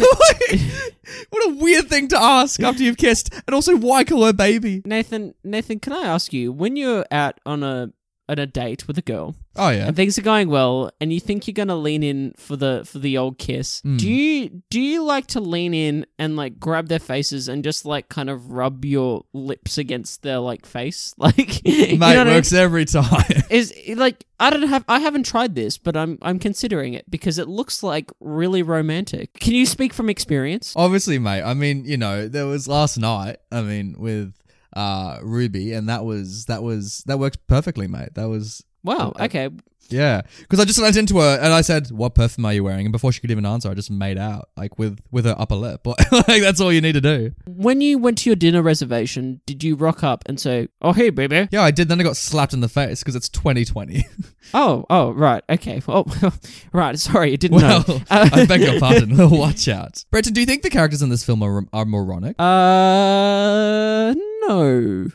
[SPEAKER 1] What a weird thing to ask after you've kissed, and also why call her baby?
[SPEAKER 2] Nathan, Nathan, can I ask you when you're out on a on a date with a girl
[SPEAKER 1] Oh yeah,
[SPEAKER 2] and things are going well and you think you're gonna lean in for the for the old kiss,
[SPEAKER 1] Hmm.
[SPEAKER 2] do you do you like to lean in and like grab their faces and just like kind of rub your lips against their like face, like you
[SPEAKER 1] mate
[SPEAKER 2] know what I mean?
[SPEAKER 1] works every time.
[SPEAKER 2] Is like I don't have I haven't tried this, but I'm I'm considering it because it looks like really romantic. Can you speak from experience?
[SPEAKER 1] Obviously, mate. I mean, you know, there was last night. I mean, with uh Ruby, and that was that was that worked perfectly, mate. That was
[SPEAKER 2] Wow. Okay.
[SPEAKER 1] Yeah, because I just went into her and I said, "What perfume are you wearing?" And before she could even answer, I just made out like with with her upper lip. like that's all you need to do.
[SPEAKER 2] When you went to your dinner reservation, did you rock up and say, "Oh, hey, baby"?
[SPEAKER 1] Yeah, I did. Then I got slapped in the face because it's 2020.
[SPEAKER 2] Oh, oh, right. Okay. Oh, right. Sorry, I didn't
[SPEAKER 1] well,
[SPEAKER 2] know. Uh,
[SPEAKER 1] I beg your pardon. Watch out, Brenton. Do you think the characters in this film are, are moronic?
[SPEAKER 2] Uh, no,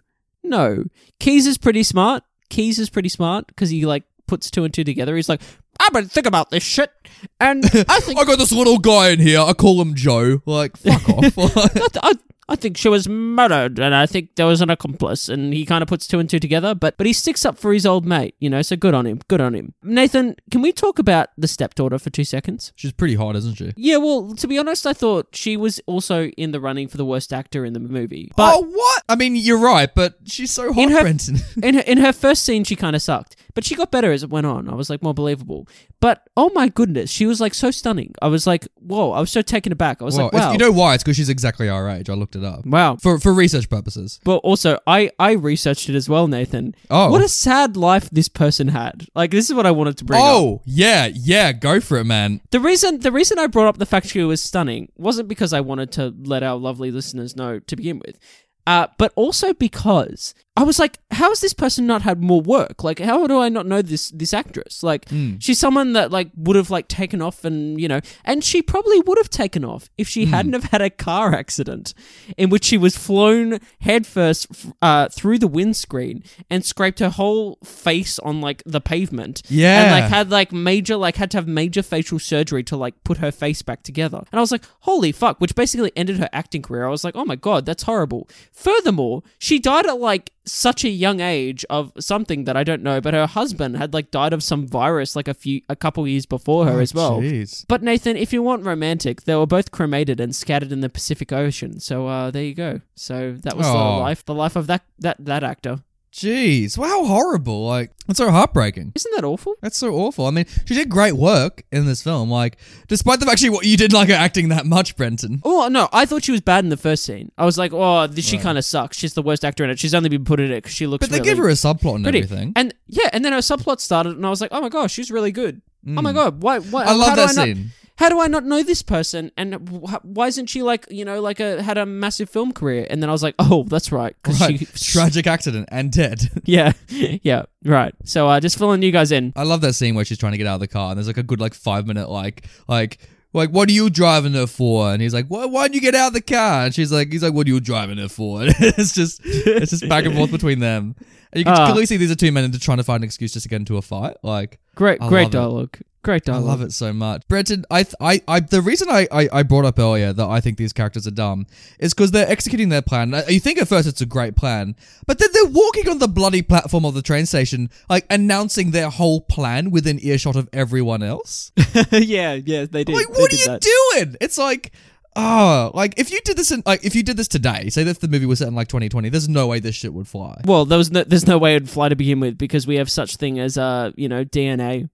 [SPEAKER 2] no. Keyes is pretty smart. Keyes is pretty smart because he like puts two and two together. He's like, I've been thinking about this shit, and I think
[SPEAKER 1] I got this little guy in here. I call him Joe. Like, fuck off.
[SPEAKER 2] I, I, think she was murdered, and I think there was an accomplice, and he kind of puts two and two together. But but he sticks up for his old mate, you know. So good on him. Good on him. Nathan, can we talk about the stepdaughter for two seconds?
[SPEAKER 1] She's pretty hot, isn't she?
[SPEAKER 2] Yeah, well, to be honest, I thought she was also in the running for the worst actor in the movie. But
[SPEAKER 1] oh, what? I mean, you're right, but she's so hot,
[SPEAKER 2] In her-
[SPEAKER 1] Brenton.
[SPEAKER 2] in her in her first scene, she kind of sucked, but she got better as it went on. I was like more believable. But oh my goodness, she was like so stunning. I was like, whoa! I was so taken aback. I was
[SPEAKER 1] well,
[SPEAKER 2] like, wow,
[SPEAKER 1] you know why? It's because she's exactly our age. I looked it up
[SPEAKER 2] wow.
[SPEAKER 1] for for research purposes.
[SPEAKER 2] But also, I I researched it as well, Nathan.
[SPEAKER 1] Oh.
[SPEAKER 2] what a sad life this person had. Like this is what I wanted to bring up.
[SPEAKER 1] Oh, yeah, yeah, go for it, man.
[SPEAKER 2] The reason the reason I brought up the fact she was stunning wasn't because I wanted to let our lovely listeners know to begin with. Uh, but also because I was like, how has this person not had more work? Like, how do I not know this this actress? Like, she's someone that like would have like taken off, and you know, and she probably would have taken off if she hadn't have had a car accident in which she was flown headfirst f- uh, through the windscreen and scraped her whole face on like the pavement.
[SPEAKER 1] Yeah.
[SPEAKER 2] and like had like major like had to have major facial surgery to like put her face back together. And I was like, holy fuck, which basically ended her acting career. I was like, oh my god, that's horrible. Furthermore, she died at like such a young age of something that I don't know, but her husband had like died of some virus like a few a couple years before her as well.
[SPEAKER 1] Oh, Jeez.
[SPEAKER 2] But Nathan, if you want romantic, they were both cremated and scattered in the Pacific Ocean. So uh, there you go. So that was the
[SPEAKER 1] Oh.
[SPEAKER 2] life, the life of that that that actor.
[SPEAKER 1] Jeez. Wow, horrible. Like, that's so heartbreaking.
[SPEAKER 2] Isn't that awful?
[SPEAKER 1] That's so awful. I mean, she did great work in this film. Like, despite the fact she you didn't like her acting that much, Brenton.
[SPEAKER 2] Oh no, I thought she was bad in the first scene. I was like, oh, this, she kind of sucks. She's the worst actor in it. She's only been put in it because she looks.
[SPEAKER 1] But they
[SPEAKER 2] really
[SPEAKER 1] give her a subplot and
[SPEAKER 2] pretty.
[SPEAKER 1] everything.
[SPEAKER 2] And yeah, and then her subplot started, and I was like, oh my gosh, she's really good. Oh my hmm. god, why? why.
[SPEAKER 1] I love
[SPEAKER 2] how do
[SPEAKER 1] that
[SPEAKER 2] not-
[SPEAKER 1] scene.
[SPEAKER 2] How do I not know this person? And wh- why isn't she like you know like a had a massive film career? And then I was like, oh, that's right, because
[SPEAKER 1] Right.
[SPEAKER 2] she.
[SPEAKER 1] Tragic accident and dead.
[SPEAKER 2] Yeah, yeah, right. So uh, just filling you guys in.
[SPEAKER 1] I love that scene where she's trying to get out of the car and there's like a good like five minute like like like what are you driving her for? And he's like, why why'd you get out of the car? And she's like, he's like, what are you driving her for? And it's just it's just back and forth between them. And you can
[SPEAKER 2] Ah.
[SPEAKER 1] clearly see these are two men into trying to find an excuse just to get into a fight. Like
[SPEAKER 2] Great,
[SPEAKER 1] I
[SPEAKER 2] great
[SPEAKER 1] love it.
[SPEAKER 2] dialogue. Great
[SPEAKER 1] I love it so much. Brenton, I, th- I, I, the reason I, I, I brought up earlier that I think these characters are dumb is because they're executing their plan. You think at first it's a great plan, but then they're walking on the bloody platform of the train station, like announcing their whole plan within earshot of everyone else.
[SPEAKER 2] yeah, yeah, they did.
[SPEAKER 1] like, what are you
[SPEAKER 2] that.
[SPEAKER 1] doing? It's like, oh, like if you did this in, like if you did this today, say that the movie was set in like 2020, there's no way this shit would fly.
[SPEAKER 2] Well, there was no, there's no way it'd fly to begin with because we have such thing as uh, you know, DNA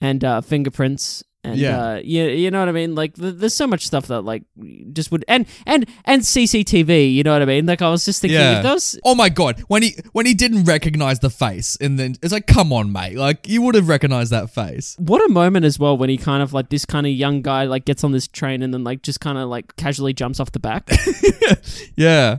[SPEAKER 2] and uh, fingerprints and
[SPEAKER 1] Yeah.
[SPEAKER 2] uh, you, you know what I mean. Like, th- there's so much stuff that like just would and and and CCTV. You know what I mean? Like, I was just thinking,
[SPEAKER 1] Yeah.
[SPEAKER 2] if those
[SPEAKER 1] Oh my god, when he when he didn't recognize the face, and then it's like, come on, mate, like you would have recognized that face.
[SPEAKER 2] what a moment as well when he kind of like this kind of young guy like gets on this train and then like just kind of like casually jumps off the back.
[SPEAKER 1] Yeah.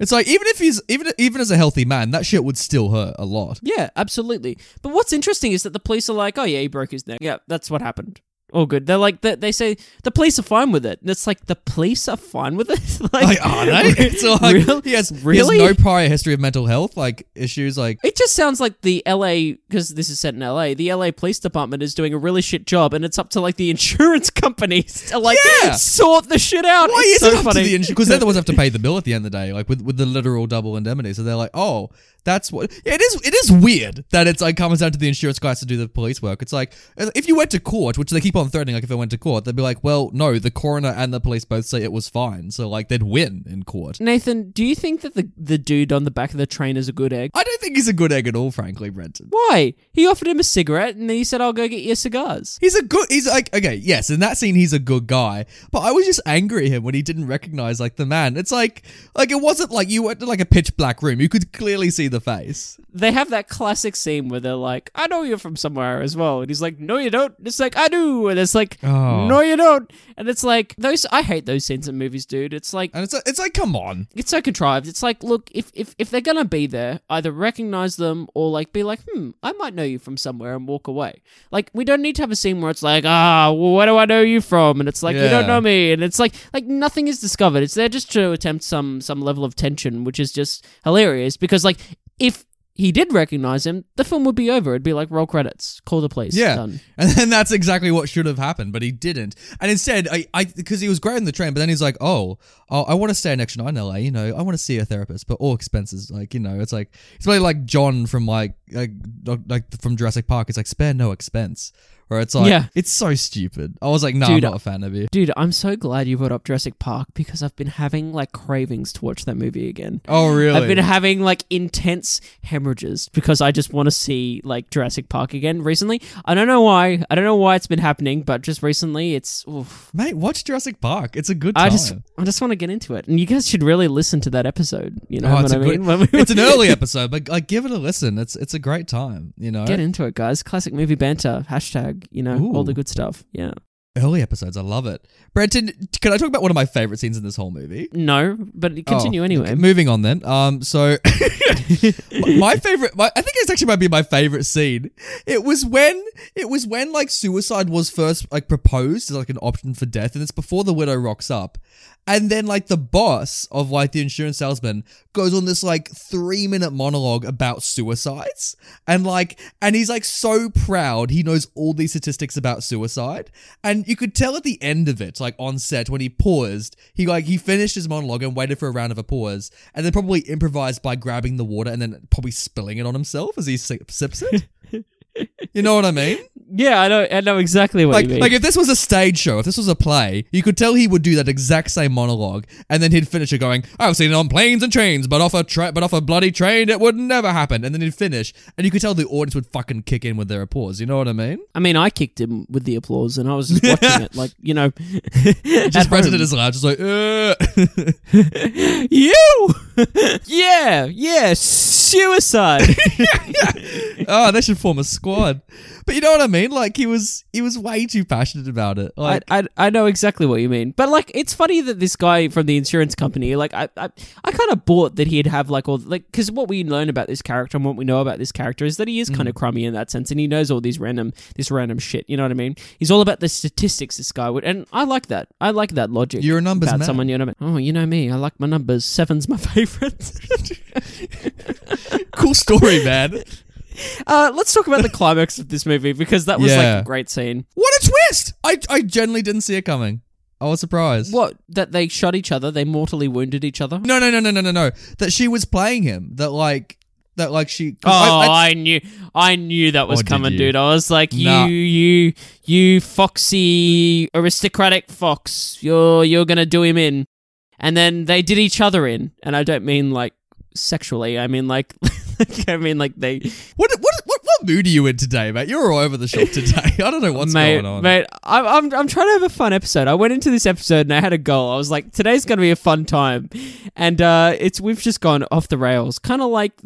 [SPEAKER 1] It's like even if he's even even as a healthy man, that shit would still hurt a lot.
[SPEAKER 2] Yeah, absolutely. But what's interesting is that the police are like, "Oh yeah, he broke his neck. Yeah, that's what happened. All good." They're like, they, they say the police are fine with it. And it's like the police are fine with it. like,
[SPEAKER 1] Like, are they? It's like
[SPEAKER 2] Real-
[SPEAKER 1] he has
[SPEAKER 2] really?
[SPEAKER 1] he has no prior history of mental health like issues. Like
[SPEAKER 2] It just sounds like the LA because this is set in LA. The LA police department is doing a really shit job, and it's up to like the insurance companies to like
[SPEAKER 1] Yeah.
[SPEAKER 2] sort the shit out.
[SPEAKER 1] why
[SPEAKER 2] it's
[SPEAKER 1] is
[SPEAKER 2] so
[SPEAKER 1] it up
[SPEAKER 2] funny
[SPEAKER 1] to the insurance? Because they're the ones have to pay the bill at the end of the day, like with, with the literal double indemnity. So they're like, oh, that's what. It is. It is weird that it's like comes down to the insurance guys to do the police work. It's like if you went to court, which they keep on threatening, like if I went to court, they'd be like, well, no, the coroner and the police both say it was fine, so like they'd win in court.
[SPEAKER 2] Nathan, do you think that the the dude on the back of the train is a good egg?
[SPEAKER 1] I don't think he's a good egg at all, frankly, Brenton.
[SPEAKER 2] Why? He offered him a cigarette, and then he said, "I'll go get you cigars."
[SPEAKER 1] He's a good. He's like okay, yes. In that scene, he's a good guy. But I was just angry at him when he didn't recognize like the man. It's like like it wasn't like you went to like a pitch black room. You could clearly see the face.
[SPEAKER 2] they have that classic scene where they're like, "I know you're from somewhere as well," and he's like, "No, you don't." It's like, "I do," and it's like,
[SPEAKER 1] Oh.
[SPEAKER 2] "No, you don't," and it's like those. I hate those scenes in movies, dude. It's like
[SPEAKER 1] And it's it's like, come on.
[SPEAKER 2] it's so contrived. It's like, look, if if if they're gonna be there, either recognize them or like be like, "Hmm, I might know you from somewhere," and walk away. Like we don't need to have a scene where it's like, "Ah, well, where do I know you from?" and it's like, "You don't know me," and it's like like nothing is discovered. It's there just to attempt some some level of tension, which is just hilarious because like if he did recognize him, the film would be over. It'd be like roll credits, call the police,
[SPEAKER 1] Yeah.
[SPEAKER 2] done.
[SPEAKER 1] And then that's exactly what should have happened, but he didn't. And instead, I, I, because he was great on the train, but then he's like, oh, oh I want to stay an extra night in LA. You know, I want to see a therapist, but all expenses, like, you know, it's like it's really like John from like, like, like from Jurassic Park. It's like spare no expense, where it's like,
[SPEAKER 2] Yeah.
[SPEAKER 1] it's so stupid. I was like, no,
[SPEAKER 2] Dude,
[SPEAKER 1] I'm not a fan of you.
[SPEAKER 2] Dude, I'm so glad you brought up Jurassic Park because I've been having like cravings to watch that movie again.
[SPEAKER 1] Oh, really?
[SPEAKER 2] I've been having like intense hemorrhages because I just want to see like Jurassic Park again recently. I don't know why. I don't know why it's been happening, but just recently it's oof.
[SPEAKER 1] Mate, watch Jurassic Park. It's a good time.
[SPEAKER 2] I just I just want to get into it. And you guys should really listen to that episode, you know
[SPEAKER 1] Oh,
[SPEAKER 2] what
[SPEAKER 1] it's
[SPEAKER 2] I mean?
[SPEAKER 1] good- it's an early episode, but like, give it a listen. It's it's a great time. You know,
[SPEAKER 2] Get into it, guys. Classic movie banter. Hashtag, you know, all the good stuff. Yeah.
[SPEAKER 1] early episodes, I love it. Brenton, can I talk about one of my favorite scenes in this whole movie?
[SPEAKER 2] No, but continue
[SPEAKER 1] Oh,
[SPEAKER 2] anyway.
[SPEAKER 1] moving on then. Um, so my- my favorite, my, I think it's actually might be my favorite scene. It was when it was when like suicide was first like proposed as like an option for death, and it's before the widow rocks up, and then like the boss of like the insurance salesman goes on this like three minute monologue about suicides, and like and he's like so proud he knows all these statistics about suicide, and you could tell at the end of it, like on set when he paused, he like he finished his monologue and waited for a round of applause, and then probably improvised by grabbing the water and then probably spilling it on himself as he sips it. You know what I mean?
[SPEAKER 2] yeah, I know I know exactly what
[SPEAKER 1] Like,
[SPEAKER 2] you mean.
[SPEAKER 1] like if this was a stage show, if this was a play, you could tell he would do that exact same monologue, and then he'd finish it going, "I've seen it on planes and trains, but off a tra- but off a bloody train, it would never happen." And then he'd finish, and you could tell the audience would fucking kick in with their applause. You know what I mean?
[SPEAKER 2] I mean, I kicked him with the applause, and I was just watching it, like you know,
[SPEAKER 1] Just
[SPEAKER 2] at
[SPEAKER 1] president as loud, just like, "Uh."
[SPEAKER 2] you, yeah, yeah, suicide.
[SPEAKER 1] oh, they should form a squad. But you know what I mean? Like he was, he was way too passionate about it.
[SPEAKER 2] I,
[SPEAKER 1] Like,
[SPEAKER 2] I I know exactly what you mean, but like it's funny that this guy from the insurance company, like I I, I kind of bought that he'd have like all like because what we learn about this character and what we know about this character is that he is kind
[SPEAKER 1] Mm.
[SPEAKER 2] of crummy in that sense, and he knows all these random this random shit. You know what I mean? He's all about the statistics. This guy would, and I like that. I like that logic.
[SPEAKER 1] You're a numbers
[SPEAKER 2] about
[SPEAKER 1] man.
[SPEAKER 2] someone. You know? what I mean? Oh, you know me. I like my numbers. Seven's my favorite.
[SPEAKER 1] cool story, man.
[SPEAKER 2] Uh, let's talk about the climax of this movie because that was like a great scene.
[SPEAKER 1] What a twist! I, I genuinely didn't see it coming. I was surprised.
[SPEAKER 2] What that they shot each other, they mortally wounded each other.
[SPEAKER 1] No, no, no, no, no, no, no. That she was playing him. That like, that like she.
[SPEAKER 2] Oh,
[SPEAKER 1] I-
[SPEAKER 2] knew, I knew that was
[SPEAKER 1] Oh, did
[SPEAKER 2] coming,
[SPEAKER 1] you?
[SPEAKER 2] dude. I was like, you,
[SPEAKER 1] Nah.
[SPEAKER 2] you, you, foxy aristocratic fox. You're, you're gonna do him in, and then they did each other in, and I don't mean like sexually. I mean like, I mean like they,
[SPEAKER 1] what, what, what, what mood are you in today, mate? You're all over the shop today. I don't know what's
[SPEAKER 2] mate,
[SPEAKER 1] going on.
[SPEAKER 2] mate. I'm, I'm, I'm trying to have a fun episode. I went into this episode and I had a goal. I was like, today's gonna be a fun time, and uh, it's we've just gone off the rails, kind of like.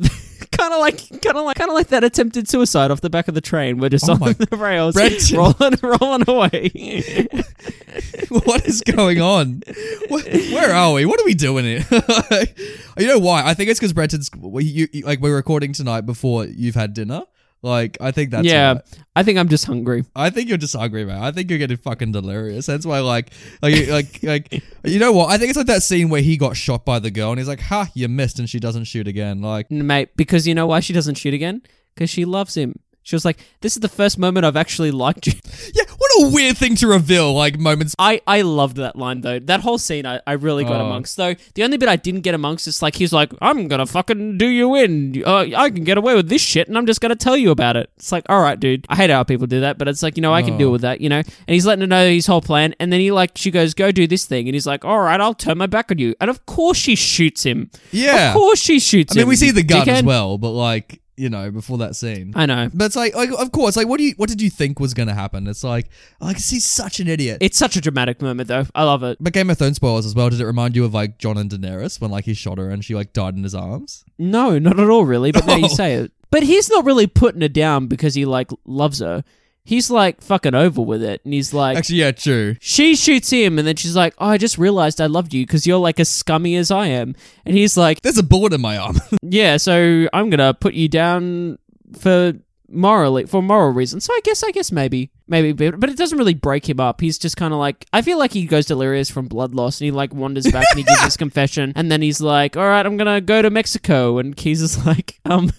[SPEAKER 2] Kind of like, kind of like, kind of like that attempted suicide off the back of the train. We're just
[SPEAKER 1] Oh
[SPEAKER 2] on
[SPEAKER 1] my-
[SPEAKER 2] the rails,
[SPEAKER 1] Brenton.
[SPEAKER 2] rolling, rolling away.
[SPEAKER 1] what is going on? Wh- Where are we? What are we doing here? you know why? I think it's because Brenton's. we- You, you- like we're recording tonight before you've had dinner. Like I think that's
[SPEAKER 2] yeah. I think I'm just hungry.
[SPEAKER 1] I think you're just hungry, man. I think you're getting fucking delirious. That's why, like, like, like, like, you know what? I think it's like that scene where he got shot by the girl, and he's like, "Ha, you missed," and she doesn't shoot again. Like,
[SPEAKER 2] mate, because you know why she doesn't shoot again? Because she loves him. She was like, "This is the first moment I've actually liked you."
[SPEAKER 1] yeah, what a weird thing to reveal. Like moments.
[SPEAKER 2] I I loved that line though. That whole scene, I, I really got
[SPEAKER 1] Oh.
[SPEAKER 2] amongst. Though the only bit I didn't get amongst is like he's like, "I'm gonna fucking do you in. Uh, I can get away with this shit, and I'm just gonna tell you about it." It's like, all right, dude. I hate how people do that, but it's like you know I can
[SPEAKER 1] Oh.
[SPEAKER 2] deal with that, you know. And he's letting her know his whole plan, and then he like she goes, "Go do this thing," and he's like, "All right, I'll turn my back on you." And of course she shoots him.
[SPEAKER 1] Yeah.
[SPEAKER 2] Of course she shoots him.
[SPEAKER 1] I mean, we see the gun as well, but like, you know, before that scene.
[SPEAKER 2] I know.
[SPEAKER 1] But it's like, like, of course, like, what do you, what did you think was gonna happen? It's like, oh, like, he's such an idiot.
[SPEAKER 2] It's such a dramatic moment, though. I love it.
[SPEAKER 1] but Game of Thrones spoilers as well. Did it remind you of like Jon and Daenerys when like he shot her and she like died in his arms?
[SPEAKER 2] No, not at all, really. But now you
[SPEAKER 1] Oh.
[SPEAKER 2] say it. But he's not really putting her down because he like loves her. He's like fucking over with it, and he's like,
[SPEAKER 1] Actually, yeah, true.
[SPEAKER 2] she shoots him, and then she's like, "Oh, I just realized I loved you because you're like as scummy as I am." And he's like,
[SPEAKER 1] There's a bullet in my arm.
[SPEAKER 2] "Yeah, so I'm gonna put you down for morally for moral reasons." So I guess, I guess maybe, maybe, but but it doesn't really break him up. He's just kind of like, I feel like he goes delirious from blood loss, and he like wanders back and he gives his confession, and then he's like, "All right, I'm gonna go to Mexico," and Keyes is like, "Um."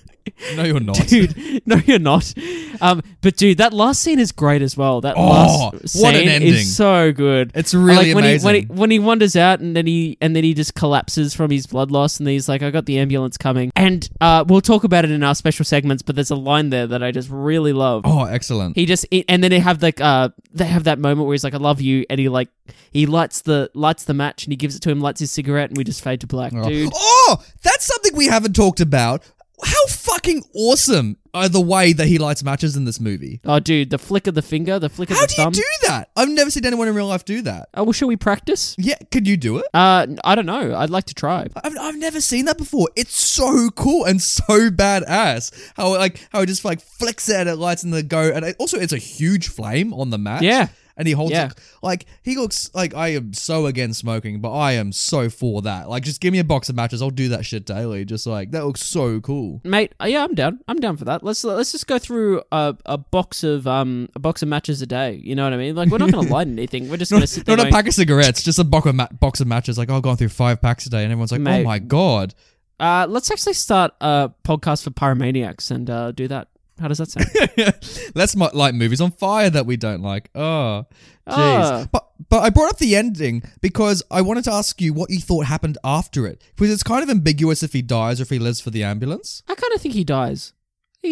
[SPEAKER 1] No, you're not.
[SPEAKER 2] dude. No, you're not. Um, but dude, that last scene is great as well. That
[SPEAKER 1] Oh,
[SPEAKER 2] last scene
[SPEAKER 1] what an ending.
[SPEAKER 2] is so good.
[SPEAKER 1] It's really
[SPEAKER 2] like when
[SPEAKER 1] amazing.
[SPEAKER 2] He, when, he, when he wanders out and then he and then he just collapses from his blood loss and he's like, "I got the ambulance coming." And uh, we'll talk about it in our special segments. But there's a line there that I just really love.
[SPEAKER 1] oh, excellent.
[SPEAKER 2] He just and then they have like uh they have that moment where he's like, "I love you," and he like he lights the lights the match and he gives it to him, lights his cigarette, and we just fade to black, dude.
[SPEAKER 1] Oh, that's something we haven't talked about. How fucking awesome are the way that he lights matches in this movie?
[SPEAKER 2] Oh, dude, the flick of the finger, the flick of.
[SPEAKER 1] How
[SPEAKER 2] the
[SPEAKER 1] do you
[SPEAKER 2] thumb.
[SPEAKER 1] do that? I've never seen anyone in real life do that.
[SPEAKER 2] oh, well, shall we practice?
[SPEAKER 1] Yeah, could you do it?
[SPEAKER 2] Uh, I don't know. I'd like to try.
[SPEAKER 1] I've, I've never seen that before. It's so cool and so badass. How like how it just like flicks it and it lights in the go, and it, also it's a huge flame on the match.
[SPEAKER 2] Yeah.
[SPEAKER 1] And he holds
[SPEAKER 2] Yeah.
[SPEAKER 1] it like he looks like I am so against smoking, but I am so for that. Like, just give me a box of matches, I'll do that shit daily. Just like that looks so cool.
[SPEAKER 2] Mate, uh, yeah, I'm down. I'm down for that. Let's let's just go through a, a box of um a box of matches a day. You know what I mean? Like we're not gonna light anything. We're just gonna sit there.
[SPEAKER 1] Not a pack of cigarettes, just a box of, ma- box of matches. Like, oh, I've gone through five packs a day, and everyone's like,
[SPEAKER 2] Mate.
[SPEAKER 1] oh my god.
[SPEAKER 2] uh, let's actually start a podcast for pyromaniacs and uh, do that. How does that sound?
[SPEAKER 1] Let's mo- like movies on fire that we don't like. Oh, jeez.
[SPEAKER 2] Ah.
[SPEAKER 1] But but I brought up the ending because I wanted to ask you what you thought happened after it because it's kind of ambiguous if he dies or if he lives for the ambulance.
[SPEAKER 2] I kind of think he dies.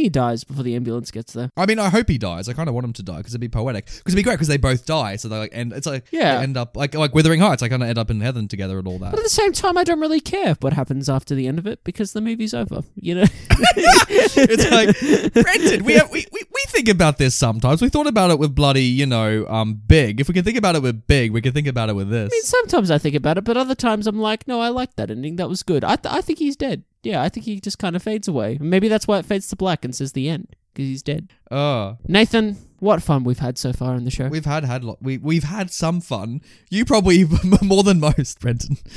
[SPEAKER 2] He dies before the ambulance gets there.
[SPEAKER 1] I mean, I hope he dies. I kind of want him to die because it'd be poetic. Because it'd be great because they both die. So they like end. It's like
[SPEAKER 2] Yeah.
[SPEAKER 1] they end up like like Wuthering Heights. I kind of end up in heaven together and all that.
[SPEAKER 2] But at the same time, I don't really care what happens after the end of it because the movie's over. You know?
[SPEAKER 1] it's like Brenton. We, have, we we we think about this sometimes. We thought about it with bloody you know um big. If we can think about it with big, we can think about it with this.
[SPEAKER 2] I mean, sometimes I think about it, but other times I'm like, no, I like that ending. That was good. I, th- I think he's dead. Yeah, I think he just kind of fades away. Maybe that's why it fades to black and says the end because he's dead.
[SPEAKER 1] Oh.
[SPEAKER 2] Nathan, what fun we've had so far in the show.
[SPEAKER 1] We've had had lo- we we've had some fun. You probably more than most, Brenton.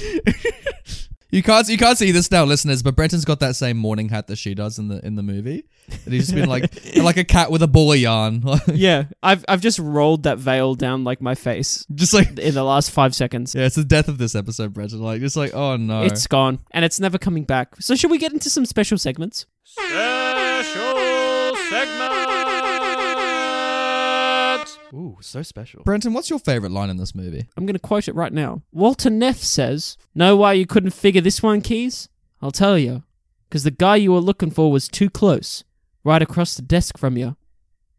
[SPEAKER 1] you can't you can't see this now, listeners, but Brenton's got that same mourning hat that she does in the in the movie. And he's just been like like a cat with a ball of yarn,
[SPEAKER 2] yeah, I've I've just rolled that veil down like my face
[SPEAKER 1] just like
[SPEAKER 2] in the last five seconds.
[SPEAKER 1] yeah, it's the death of this episode, Brenton. Like just like oh no,
[SPEAKER 2] It's gone and it's never coming back. So should we get into some special segments?
[SPEAKER 1] Ooh so special. Brenton, what's your favorite line in this movie?
[SPEAKER 2] I'm going to quote it right now. Walter Neff says, Know why you couldn't figure this one, Keyes? I'll tell you. Because the guy you were looking for was too close, right across the desk from you.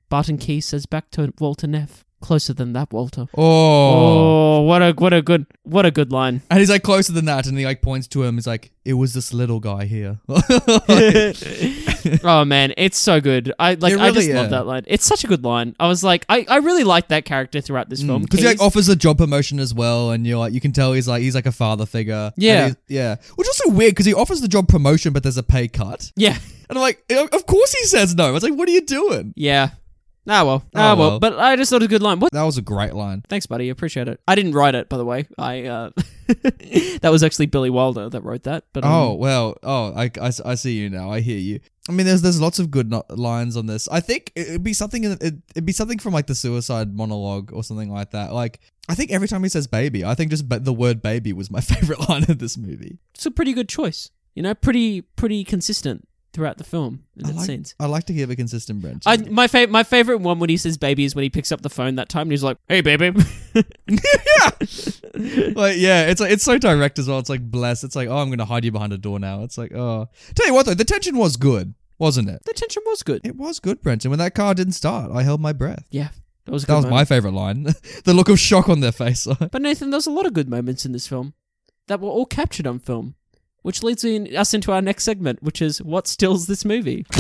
[SPEAKER 2] Barton Keyes says back to Walter Neff, Closer than that, Walter.
[SPEAKER 1] Oh.
[SPEAKER 2] Oh, what a what a good what a good line.
[SPEAKER 1] And he's like closer than that, and he like points to him. He's like, "It was this little guy here."
[SPEAKER 2] oh man, it's so good. I like
[SPEAKER 1] It
[SPEAKER 2] I just
[SPEAKER 1] really
[SPEAKER 2] love that line. It's such a good line. I was like I, I really like that character throughout this film.
[SPEAKER 1] because Mm. he like offers a job promotion as well, and you're like, you can tell he's like he's like a father figure.
[SPEAKER 2] Yeah.
[SPEAKER 1] yeah. Which is also weird because he offers the job promotion, but there's a pay cut,
[SPEAKER 2] yeah.
[SPEAKER 1] and I'm like, of course he says no. I was like, what are you doing?
[SPEAKER 2] Yeah. Ah well.
[SPEAKER 1] Oh,
[SPEAKER 2] Ah well.
[SPEAKER 1] well.
[SPEAKER 2] But I just thought it was a good line. What
[SPEAKER 1] That was a great line.
[SPEAKER 2] Thanks, buddy. Appreciate it. I didn't write it, by the way. I uh, that was actually Billy Wilder that wrote that. But um,
[SPEAKER 1] Oh well, oh I, I, I see you now. I hear you. I mean, there's there's lots of good no- lines on this. I think it'd be something in it, it'd be something from like the suicide monologue or something like that. Like I think every time he says baby, I think just ba- the word baby was my favorite line of this movie.
[SPEAKER 2] it's a pretty good choice. You know, pretty pretty consistent throughout the film in
[SPEAKER 1] I
[SPEAKER 2] its
[SPEAKER 1] like,
[SPEAKER 2] scenes.
[SPEAKER 1] I like to give a consistent Brent.
[SPEAKER 2] I, my fa- my favorite one when he says baby is when he picks up the phone that time and he's like, "Hey, baby."
[SPEAKER 1] like yeah, it's like it's so direct as well. It's like bless. It's like oh, I'm gonna hide you behind a door now. It's like oh, tell you what though, the tension was good, wasn't it?
[SPEAKER 2] the tension was good.
[SPEAKER 1] It was good, Brenton. When that car didn't start, I held my breath.
[SPEAKER 2] Yeah, that was a
[SPEAKER 1] That was my favorite line. the look of shock on their face.
[SPEAKER 2] But Nathan, there's a lot of good moments in this film that were all captured on film, which leads in, us into our next segment, which is what stills this movie.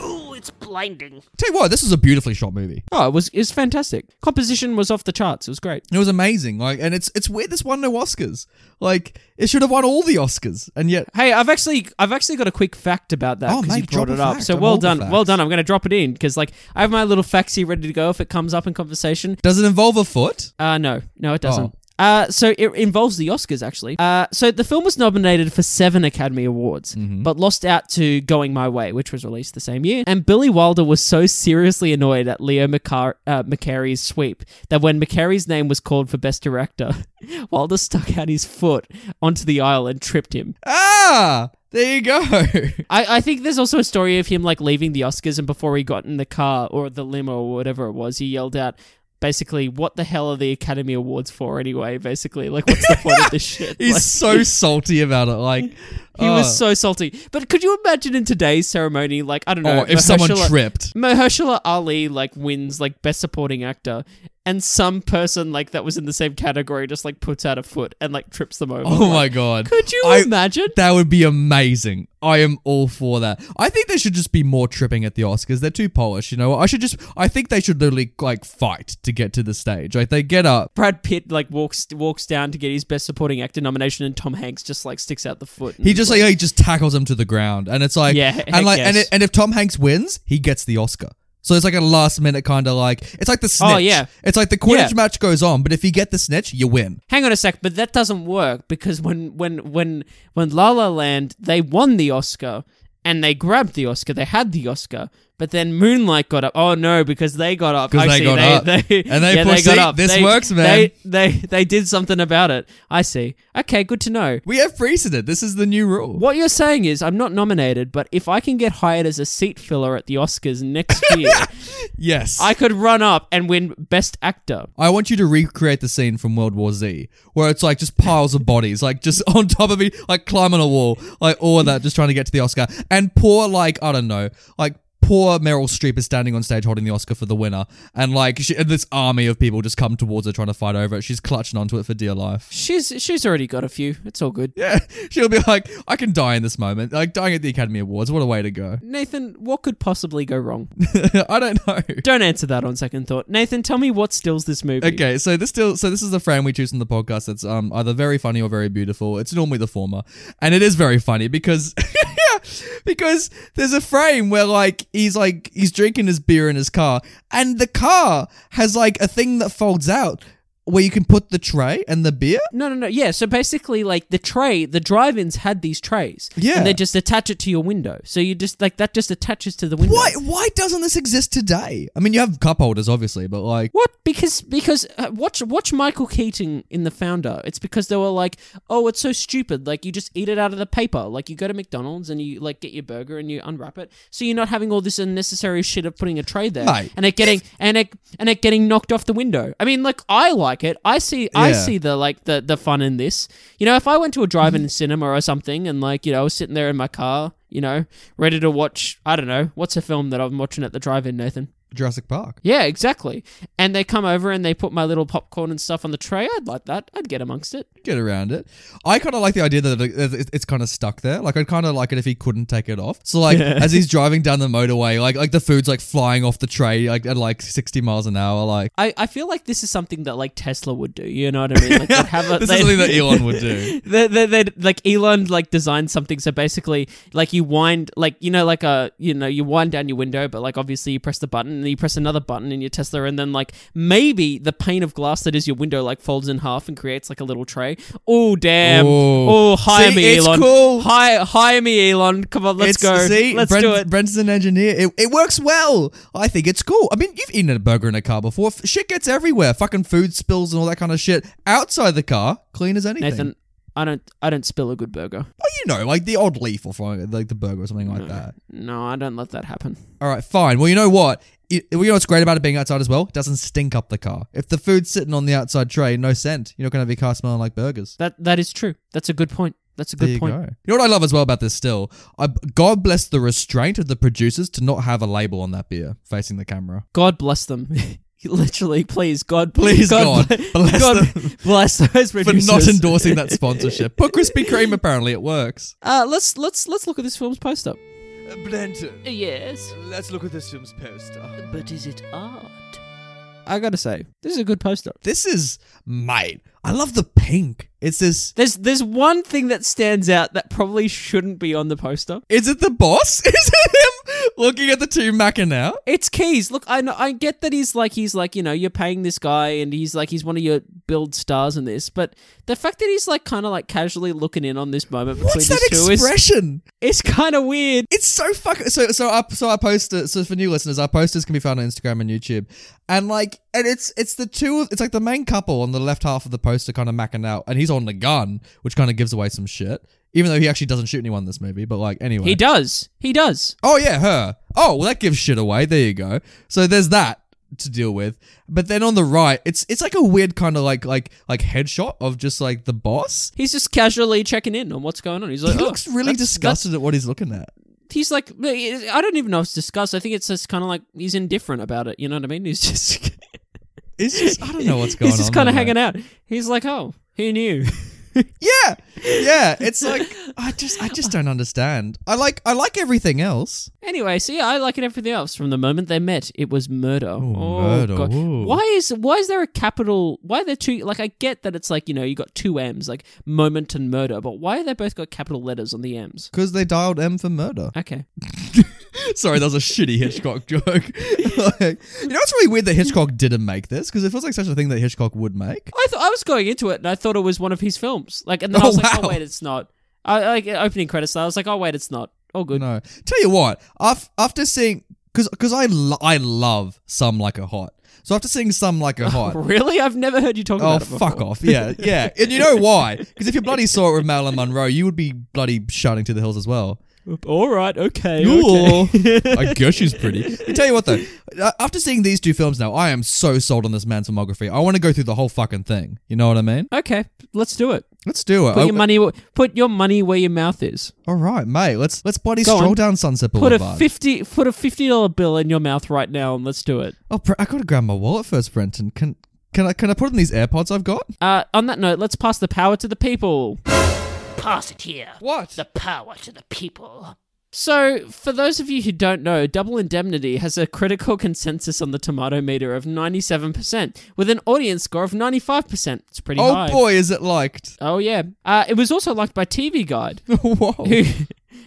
[SPEAKER 3] Ooh, it's
[SPEAKER 2] It's blinding.
[SPEAKER 1] Tell you what, this is a beautifully shot movie.
[SPEAKER 2] Oh, it was it was fantastic. Composition was off the charts. It was great.
[SPEAKER 1] It was amazing. Like, and it's it's weird this won no Oscars. Like, it should have won all the Oscars, and yet
[SPEAKER 2] Hey, I've actually I've actually got a quick fact about that
[SPEAKER 1] Oh,
[SPEAKER 2] because you
[SPEAKER 1] mate,
[SPEAKER 2] brought
[SPEAKER 1] drop
[SPEAKER 2] it up.
[SPEAKER 1] fact.
[SPEAKER 2] So
[SPEAKER 1] I'm
[SPEAKER 2] well
[SPEAKER 1] all for
[SPEAKER 2] done, well
[SPEAKER 1] facts.
[SPEAKER 2] done. I'm going to drop it in because like I have my little facts here ready to go if it comes up in conversation.
[SPEAKER 1] does it involve a foot?
[SPEAKER 2] Uh no, no, it doesn't.
[SPEAKER 1] Oh.
[SPEAKER 2] Uh, so it involves the Oscars actually. Uh, so the film was nominated for seven Academy Awards,
[SPEAKER 1] Mm-hmm.
[SPEAKER 2] but lost out to Going My Way, which was released the same year. And Billy Wilder was so seriously annoyed at Leo McCar- uh, McCarey's sweep that when McCarey's name was called for Best Director, Wilder stuck out his foot onto the aisle and tripped him.
[SPEAKER 1] Ah, there you go.
[SPEAKER 2] I, I think there's also a story of him like leaving the Oscars and before he got in the car or the limo or whatever it was, he yelled out basically, what the hell are the Academy Awards for anyway? Basically, like what's the point of this shit?
[SPEAKER 1] He's
[SPEAKER 2] Like,
[SPEAKER 1] so salty about it. Like,
[SPEAKER 2] he
[SPEAKER 1] oh.
[SPEAKER 2] was uh. so salty. But could you imagine in today's ceremony, like I don't oh, know,
[SPEAKER 1] Oh, if someone tripped.
[SPEAKER 2] Mahershala Ali like wins like best supporting actor, and some person like that was in the same category just like puts out a foot and like trips them over.
[SPEAKER 1] Oh
[SPEAKER 2] Like,
[SPEAKER 1] my god.
[SPEAKER 2] Could you
[SPEAKER 1] I-
[SPEAKER 2] imagine?
[SPEAKER 1] That would be amazing. I am all for that. I think there should just be more tripping at the Oscars. They're too polished, you know. I should just I think they should literally like fight to get to the stage. Like they get up.
[SPEAKER 2] Brad Pitt like walks walks down to get his best supporting actor nomination, and Tom Hanks just like sticks out the foot.
[SPEAKER 1] He just like he just tackles him to the ground, and it's like
[SPEAKER 2] Yeah,
[SPEAKER 1] and like and it, and if Tom Hanks wins, he gets the Oscar. So it's like a last minute kind of like it's like the oh, snitch.
[SPEAKER 2] Oh, yeah.
[SPEAKER 1] it's like the Quidditch
[SPEAKER 2] Yeah.
[SPEAKER 1] match goes on, but if you get the snitch, you win.
[SPEAKER 2] Hang on a sec, but that doesn't work because when when when when La La Land they won the Oscar and they grabbed the Oscar, they had the Oscar, but then Moonlight got up. Oh no, because they got up.
[SPEAKER 1] 'Cause
[SPEAKER 2] I
[SPEAKER 1] they
[SPEAKER 2] see,
[SPEAKER 1] got
[SPEAKER 2] they,
[SPEAKER 1] up.
[SPEAKER 2] They,
[SPEAKER 1] And they
[SPEAKER 2] yeah,
[SPEAKER 1] put-
[SPEAKER 2] they got up.
[SPEAKER 1] this
[SPEAKER 2] They-
[SPEAKER 1] works, man.
[SPEAKER 2] They, they they did something about it. I see. Okay, good to know.
[SPEAKER 1] We have precedent. This is the new rule.
[SPEAKER 2] What you're saying is I'm not nominated, but if I can get hired as a seat filler at the Oscars next year,
[SPEAKER 1] Yes,
[SPEAKER 2] I could run up and win Best Actor.
[SPEAKER 1] I want you to recreate the scene from World War Z, where it's like just piles of bodies, like just on top of me, like climbing a wall, like all of that, just trying to get to the Oscar. And poor, like I don't know, like poor Meryl Streep is standing on stage holding the Oscar for the winner, and like she, and this army of people just come towards her trying to fight over it. She's clutching onto it for dear life.
[SPEAKER 2] She's she's already got a few. It's all good.
[SPEAKER 1] Yeah, she'll be like, I can die in this moment, like dying at the Academy Awards. What a way to go!
[SPEAKER 2] Nathan, what could possibly go wrong?
[SPEAKER 1] I don't know.
[SPEAKER 2] Don't answer that on second thought. Nathan, tell me what stills this movie.
[SPEAKER 1] Okay, so this still so this is the frame we choose from the podcast that's um either very funny or very beautiful. It's normally the former. And it is very funny because because there's a frame where like he's like he's drinking his beer in his car and the car has like a thing that folds out where you can put the tray and the beer.
[SPEAKER 2] No, no, no. Yeah, so basically, like the tray, the drive-ins had these trays.
[SPEAKER 1] Yeah.
[SPEAKER 2] and they just attach it to your window. So you just like that just attaches to the window.
[SPEAKER 1] Why why doesn't this exist today? I mean you have cup holders obviously, but like
[SPEAKER 2] What? Because because uh, watch watch Michael Keaton in The Founder. It's because they were like, oh, it's so stupid. Like you just eat it out of the paper. Like you go to McDonald's and you like get your burger and you unwrap it, so you're not having all this unnecessary shit of putting a tray there
[SPEAKER 1] Mate,
[SPEAKER 2] and it getting and it and it getting knocked off the window. I mean, like I like it. I see I
[SPEAKER 1] Yeah.
[SPEAKER 2] see the like the the fun in this. You know, if I went to a drive-in mm-hmm. cinema or something and like you know I was sitting there in my car, you know, ready to watch. I don't know what's a film that I'm watching at the drive-in, Nathan.
[SPEAKER 1] Jurassic Park.
[SPEAKER 2] Yeah, exactly. And they come over and they put my little popcorn and stuff on the tray. I'd like that. I'd get amongst it.
[SPEAKER 1] Get around it. I kind of like the idea that it- it- it's kind of stuck there. Like I'd kind of like it if he couldn't take it off. So like as he's driving down the motorway, like like the food's like flying off the tray like at like sixty miles an hour. Like
[SPEAKER 2] I, I feel like this is something that like Tesla would do. You know what I mean? Like they'd have a,
[SPEAKER 1] this is something that Elon would do.
[SPEAKER 2] they, they, they'd, like Elon like designed something so basically like you wind like you know like a you know you wind down your window but like obviously you press the button and then you press another button in your Tesla and then like maybe the pane of glass that is your window like folds in half and creates like a little tray. Oh damn! Oh hire
[SPEAKER 1] See,
[SPEAKER 2] me
[SPEAKER 1] it's
[SPEAKER 2] Elon!
[SPEAKER 1] cool.
[SPEAKER 2] Hire hire me Elon! Come on, let's
[SPEAKER 1] It's-
[SPEAKER 2] go.
[SPEAKER 1] See,
[SPEAKER 2] let's
[SPEAKER 1] Brent,
[SPEAKER 2] do it.
[SPEAKER 1] Brent's an engineer. It, it works well. I think it's cool. I mean, you've eaten a burger in a car before. Shit gets everywhere. Fucking food spills and all that kind of shit outside the car. Clean as anything.
[SPEAKER 2] Nathan, I don't I don't spill a good burger.
[SPEAKER 1] Oh, you know, like the odd leaf or something, like the burger or something like that.
[SPEAKER 2] No, I don't let that happen.
[SPEAKER 1] All right, fine. Well, you know what? It, you know what's great about it being outside as well? It doesn't stink up the car. If the food's sitting on the outside tray, no scent. You're not going to have your car smelling like burgers.
[SPEAKER 2] That that is true. That's a good point. That's a
[SPEAKER 1] There
[SPEAKER 2] good
[SPEAKER 1] you
[SPEAKER 2] point.
[SPEAKER 1] go. You know what I love as well about this still? I, God bless the restraint of the producers to not have a label on that beer facing the camera.
[SPEAKER 2] God bless them. Literally, please, God,
[SPEAKER 1] Please, God,
[SPEAKER 2] ble-
[SPEAKER 1] bless
[SPEAKER 2] God
[SPEAKER 1] them.
[SPEAKER 2] bless those
[SPEAKER 1] For not endorsing that sponsorship. But Krispy Kreme, apparently it works.
[SPEAKER 2] Uh, let's let's let's look at this film's poster.
[SPEAKER 1] Brenton,
[SPEAKER 2] Yes,
[SPEAKER 1] let's look at this film's poster.
[SPEAKER 2] but is it art? I gotta say, this is a good poster.
[SPEAKER 1] This is, mate, I love the pink. It's this.
[SPEAKER 2] There's there's one thing that stands out that probably shouldn't be on the poster.
[SPEAKER 1] Is it the boss? Is it him looking at the two macking now?
[SPEAKER 2] It's Keyes. Look, I know, I get that he's like he's like you know you're paying this guy and he's like he's one of your build stars in this, but the fact that he's like kind of like casually looking in on this moment between
[SPEAKER 1] What's that
[SPEAKER 2] two is it's kind of weird.
[SPEAKER 1] It's so fucking so so I so I post it so for new listeners our posters can be found on Instagram and YouTube and like and it's it's the two it's like the main couple on the left half of the poster kind of macking out and he's on the gun which kind of gives away some shit even though he actually doesn't shoot anyone in this movie but like anyway.
[SPEAKER 2] He does. He does.
[SPEAKER 1] oh yeah her. Oh well that gives shit away. There you go. So there's that to deal with. But then on the right it's it's like a weird kind of like like like headshot of just like the boss.
[SPEAKER 2] He's just casually checking in on what's going on. He's like,
[SPEAKER 1] he
[SPEAKER 2] "Oh,
[SPEAKER 1] looks really
[SPEAKER 2] that's-
[SPEAKER 1] disgusted at what he's looking at.
[SPEAKER 2] that's-" He's like, I don't even know if it's disgust. I think it's just kind of like he's indifferent about it. You know what I mean? He's just,
[SPEAKER 1] it's just i don't know what's going on
[SPEAKER 2] he's just kind of hanging out. He's like, oh, who knew?
[SPEAKER 1] Yeah, yeah. It's like I just, I just don't understand. I like, I like everything else.
[SPEAKER 2] Anyway, so yeah, I like it. Everything else from the moment they met, it was murder. Oh,
[SPEAKER 1] murder,
[SPEAKER 2] God.
[SPEAKER 1] ooh.
[SPEAKER 2] Why is why is there a capital? Why are there two? Like, I get that it's like you know you got two M's, like moment and murder, but why are they both got capital letters on the M's?
[SPEAKER 1] Because they dialed M for murder.
[SPEAKER 2] Okay,
[SPEAKER 1] Sorry, that was a shitty Hitchcock joke. like, you know, it's really weird that Hitchcock didn't make this because it feels like such a thing that Hitchcock would make.
[SPEAKER 2] I thought I was going into it and I thought it was one of his films. Like, and then oh, I
[SPEAKER 1] Oh,
[SPEAKER 2] was like, oh,
[SPEAKER 1] wow.
[SPEAKER 2] oh wait, it's not. I like opening credits. I was like, oh wait, it's not. Oh good.
[SPEAKER 1] No, tell you what. After, after seeing, because because I lo- I love some like a hot. So after seeing some like a hot.
[SPEAKER 2] Really? I've never heard you talk
[SPEAKER 1] Oh
[SPEAKER 2] about before.
[SPEAKER 1] fuck off! Yeah, yeah, and you know why? Because if you bloody saw it with Marilyn Monroe, you would be bloody shouting to the hills as well.
[SPEAKER 2] All right. Okay. Okay.
[SPEAKER 1] I guess she's pretty. I tell you what though, uh, after seeing these two films now, I am so sold on this man's filmography. I want to go through the whole fucking thing. You know what I mean?
[SPEAKER 2] okay. Let's do it.
[SPEAKER 1] Let's do it.
[SPEAKER 2] Put your money. Put your money where your mouth is.
[SPEAKER 1] all right, mate. Let's let's bloody
[SPEAKER 2] Go
[SPEAKER 1] stroll
[SPEAKER 2] on.
[SPEAKER 1] down Sunset
[SPEAKER 2] Put
[SPEAKER 1] Boulevard.
[SPEAKER 2] a fifty. Put a fifty dollar bill in your mouth right now, and let's do it.
[SPEAKER 1] oh, Bre- I gotta grab my wallet first, Brenton. Can can I can I put in these AirPods I've got?
[SPEAKER 2] Uh, on that note, let's pass the power to the people.
[SPEAKER 3] Pass it here.
[SPEAKER 1] What?
[SPEAKER 3] The power to the people.
[SPEAKER 2] So, for those of you who don't know, Double Indemnity has a critical consensus on the tomato meter of 97%, with an audience score of 95%. It's pretty
[SPEAKER 1] oh
[SPEAKER 2] high.
[SPEAKER 1] boy, is it liked?
[SPEAKER 2] Oh, yeah. Uh, it was also liked by TV Guide,
[SPEAKER 1] Whoa.
[SPEAKER 2] who,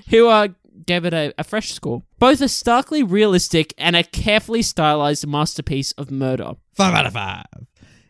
[SPEAKER 2] who uh, gave it a, a fresh score. Both a starkly realistic and a carefully stylized masterpiece of murder.
[SPEAKER 1] Five out of five.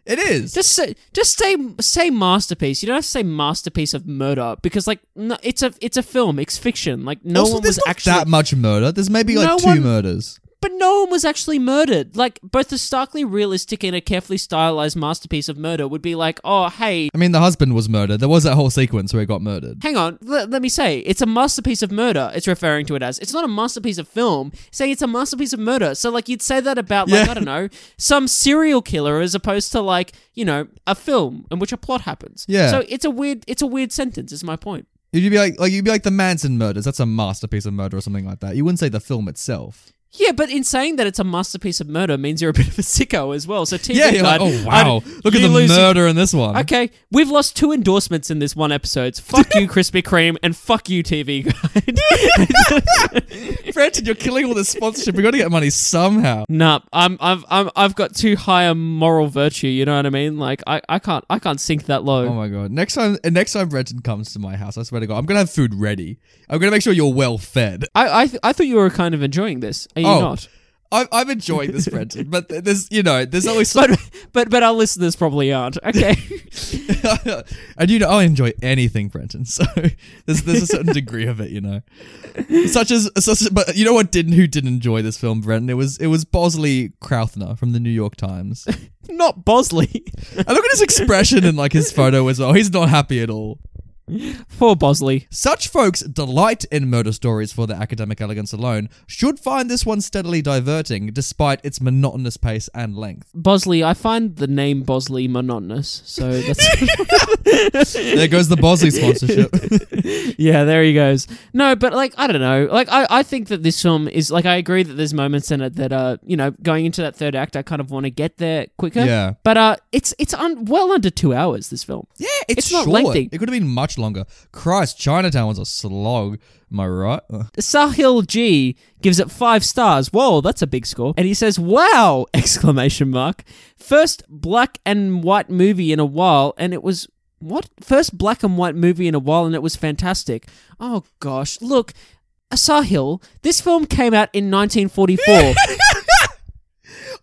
[SPEAKER 1] It is.
[SPEAKER 2] Just say, just say, say masterpiece. You don't have to say masterpiece of murder because, like, no, it's a, it's a film. It's fiction. Like, no
[SPEAKER 1] also,
[SPEAKER 2] one was actually
[SPEAKER 1] that much murder. There's maybe like
[SPEAKER 2] No
[SPEAKER 1] two
[SPEAKER 2] one-
[SPEAKER 1] murders.
[SPEAKER 2] But no one was actually murdered. Like, both the starkly realistic and a carefully stylized masterpiece of murder would be like, oh, hey,
[SPEAKER 1] I mean, the husband was murdered. There was that whole sequence where he got murdered.
[SPEAKER 2] hang on, let, let me say, it's a masterpiece of murder, it's referring to it as. It's not a masterpiece of film, saying it's a masterpiece of murder. So, like, you'd say that about, like,
[SPEAKER 1] Yeah.
[SPEAKER 2] I don't know, some serial killer as opposed to, like, you know, a film in which a plot happens.
[SPEAKER 1] Yeah.
[SPEAKER 2] So, it's a weird, it's a weird sentence, is my point.
[SPEAKER 1] You'd be like, like you'd be like the Manson murders. That's a masterpiece of murder or something like that. You wouldn't say the film itself.
[SPEAKER 2] Yeah, but in saying that it's a masterpiece of murder means you're a bit of a sicko as well. So TV
[SPEAKER 1] Yeah, you're like,
[SPEAKER 2] Guide,
[SPEAKER 1] oh wow,
[SPEAKER 2] I'd-
[SPEAKER 1] look at the
[SPEAKER 2] losing-
[SPEAKER 1] murder in this one.
[SPEAKER 2] Okay, we've lost two endorsements in this one episode. Fuck you, Krispy Kreme, and fuck you, TV Guide.
[SPEAKER 1] Brenton, you're killing all the sponsorship. We got to get money somehow.
[SPEAKER 2] nah, I'm, I've, I'm, I've got too high a moral virtue. You know what I mean? Like, I, I can't, I can't sink that low.
[SPEAKER 1] Oh my god! Next time, uh, next time Brenton comes to my house, I swear to God, I'm gonna have food ready. I'm gonna make sure you're well fed.
[SPEAKER 2] I, I, th- I thought you were kind of enjoying this. Are you
[SPEAKER 1] Oh.
[SPEAKER 2] not?
[SPEAKER 1] I'm, I'm enjoying this, Brenton, but there's, you know, there's always.
[SPEAKER 2] But, but, but our listeners probably aren't. Okay.
[SPEAKER 1] and you know, I enjoy anything, Brenton. So there's there's a certain degree of it, you know. Such as, such as, but you know what didn't who didn't enjoy this film, Brenton? It was it was Bosley Crowther from the New York Times.
[SPEAKER 2] not Bosley.
[SPEAKER 1] and look at his expression in like his photo as well. He's not happy at all.
[SPEAKER 2] Poor Bosley.
[SPEAKER 1] Such folks delight in murder stories for their academic elegance alone, should find this one steadily diverting despite its monotonous pace and length.
[SPEAKER 2] Bosley, I find the name Bosley monotonous. So that's.
[SPEAKER 1] There goes the Bosley sponsorship.
[SPEAKER 2] yeah, there he goes. No, but like I don't know. Like I, I think that this film is like I agree that there's moments in it that are, you know going into that third act I kind of want to get there quicker.
[SPEAKER 1] Yeah.
[SPEAKER 2] But uh it's it's un- well under two hours. This film.
[SPEAKER 1] yeah, it's,
[SPEAKER 2] It's not
[SPEAKER 1] short.
[SPEAKER 2] lengthy.
[SPEAKER 1] It could have been much longer. Christ, Chinatown was a slog. Am I right? Uh,
[SPEAKER 2] Sahil G gives it five stars. Whoa, that's a big score. And he says, "Wow!" Exclamation mark. First black and white movie in a while, and it was what? First black and white movie in a while, and it was fantastic. Oh gosh, look, Sahil. This film came out in 1944.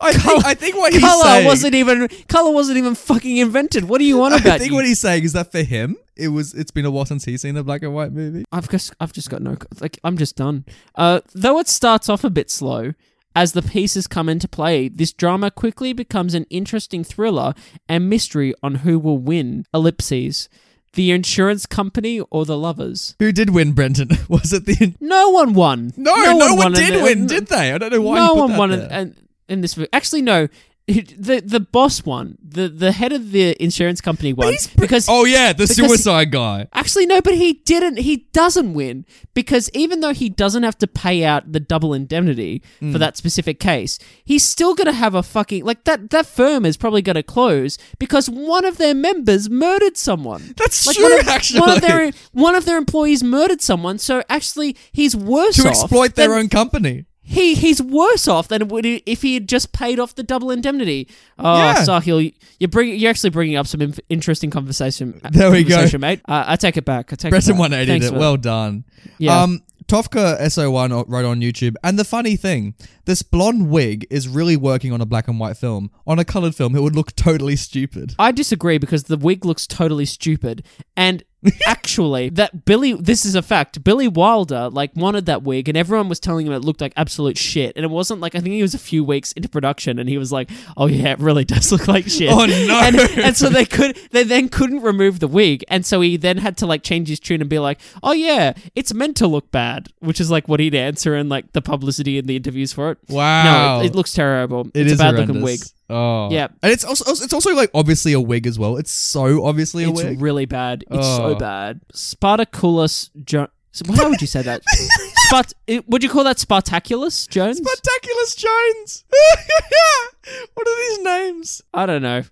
[SPEAKER 1] I think I think what he's
[SPEAKER 2] color
[SPEAKER 1] saying.
[SPEAKER 2] wasn't even color wasn't even fucking invented. What do you want about?
[SPEAKER 1] I think
[SPEAKER 2] you?
[SPEAKER 1] what he's saying is that for him, it was. It's been a while since he's seen a black and white movie.
[SPEAKER 2] I've just I've just got no like I'm just done. Uh, though it starts off a bit slow, as the pieces come into play, this drama quickly becomes an interesting thriller and mystery on who will win. Ellipses. The insurance company or the lovers?
[SPEAKER 1] Who did win, Brenton? Was it the?
[SPEAKER 2] No one won.
[SPEAKER 1] No, no, one,
[SPEAKER 2] won in
[SPEAKER 1] did win, did they? I don't know why.
[SPEAKER 2] no one won in, in, in this movie. Actually, no. The the boss won. The the head of the insurance company won
[SPEAKER 1] He's br-
[SPEAKER 2] because
[SPEAKER 1] oh yeah, the
[SPEAKER 2] because-
[SPEAKER 1] suicide guy.
[SPEAKER 2] Actually, no, but he didn't. He doesn't win because even though he doesn't have to pay out the double indemnity
[SPEAKER 1] Hmm.
[SPEAKER 2] for that specific case, he's still gonna have a fucking like that. That firm is probably gonna close because one of their members murdered someone.
[SPEAKER 1] That's
[SPEAKER 2] Like
[SPEAKER 1] true,
[SPEAKER 2] one of,
[SPEAKER 1] actually.
[SPEAKER 2] one of their one of their employees murdered someone. So actually, he's worse
[SPEAKER 1] to
[SPEAKER 2] off
[SPEAKER 1] exploit their
[SPEAKER 2] than-
[SPEAKER 1] own company.
[SPEAKER 2] He he's worse off than would he, if he had just paid off the double indemnity. Oh,
[SPEAKER 1] Yeah.
[SPEAKER 2] Sahil, you bring you're actually bringing up some inf- interesting conversation.
[SPEAKER 1] There we go.
[SPEAKER 2] mate. Uh, I take it back. I take it back.
[SPEAKER 1] 180
[SPEAKER 2] Thanks
[SPEAKER 1] it.
[SPEAKER 2] that.
[SPEAKER 1] Well done.
[SPEAKER 2] Yeah.
[SPEAKER 1] Um, Tofka SO1 wrote on YouTube, and the funny thing, this blonde wig is really working on a black and white film. On a colored film, it would look totally stupid.
[SPEAKER 2] I disagree because the wig looks totally stupid. And actually, that Billy, this is a fact. Billy Wilder like wanted that wig, and everyone was telling him it looked like absolute shit. And it wasn't like I think he was a few weeks into production, and he was like, "Oh yeah, it really does look like shit."
[SPEAKER 1] Oh, no.
[SPEAKER 2] And, and so they could, they then couldn't remove the wig, and so he then had to like change his tune and be like, "Oh yeah, it's meant to look bad," which is like what he'd answer in like the publicity and the interviews for it.
[SPEAKER 1] Wow.
[SPEAKER 2] No, it, it looks terrible.
[SPEAKER 1] It
[SPEAKER 2] it's
[SPEAKER 1] is
[SPEAKER 2] a bad looking wig.
[SPEAKER 1] Oh.
[SPEAKER 2] Yeah.
[SPEAKER 1] And it's also it's also like obviously a wig as well. It's so obviously a
[SPEAKER 2] It's
[SPEAKER 1] wig.
[SPEAKER 2] really bad. It's so
[SPEAKER 1] Oh.
[SPEAKER 2] bad. Spartaculus Jones. How would you say that? Spart- would you call that Spartaculus Jones?
[SPEAKER 1] Spectaculous Jones. what are these names?
[SPEAKER 2] I don't know.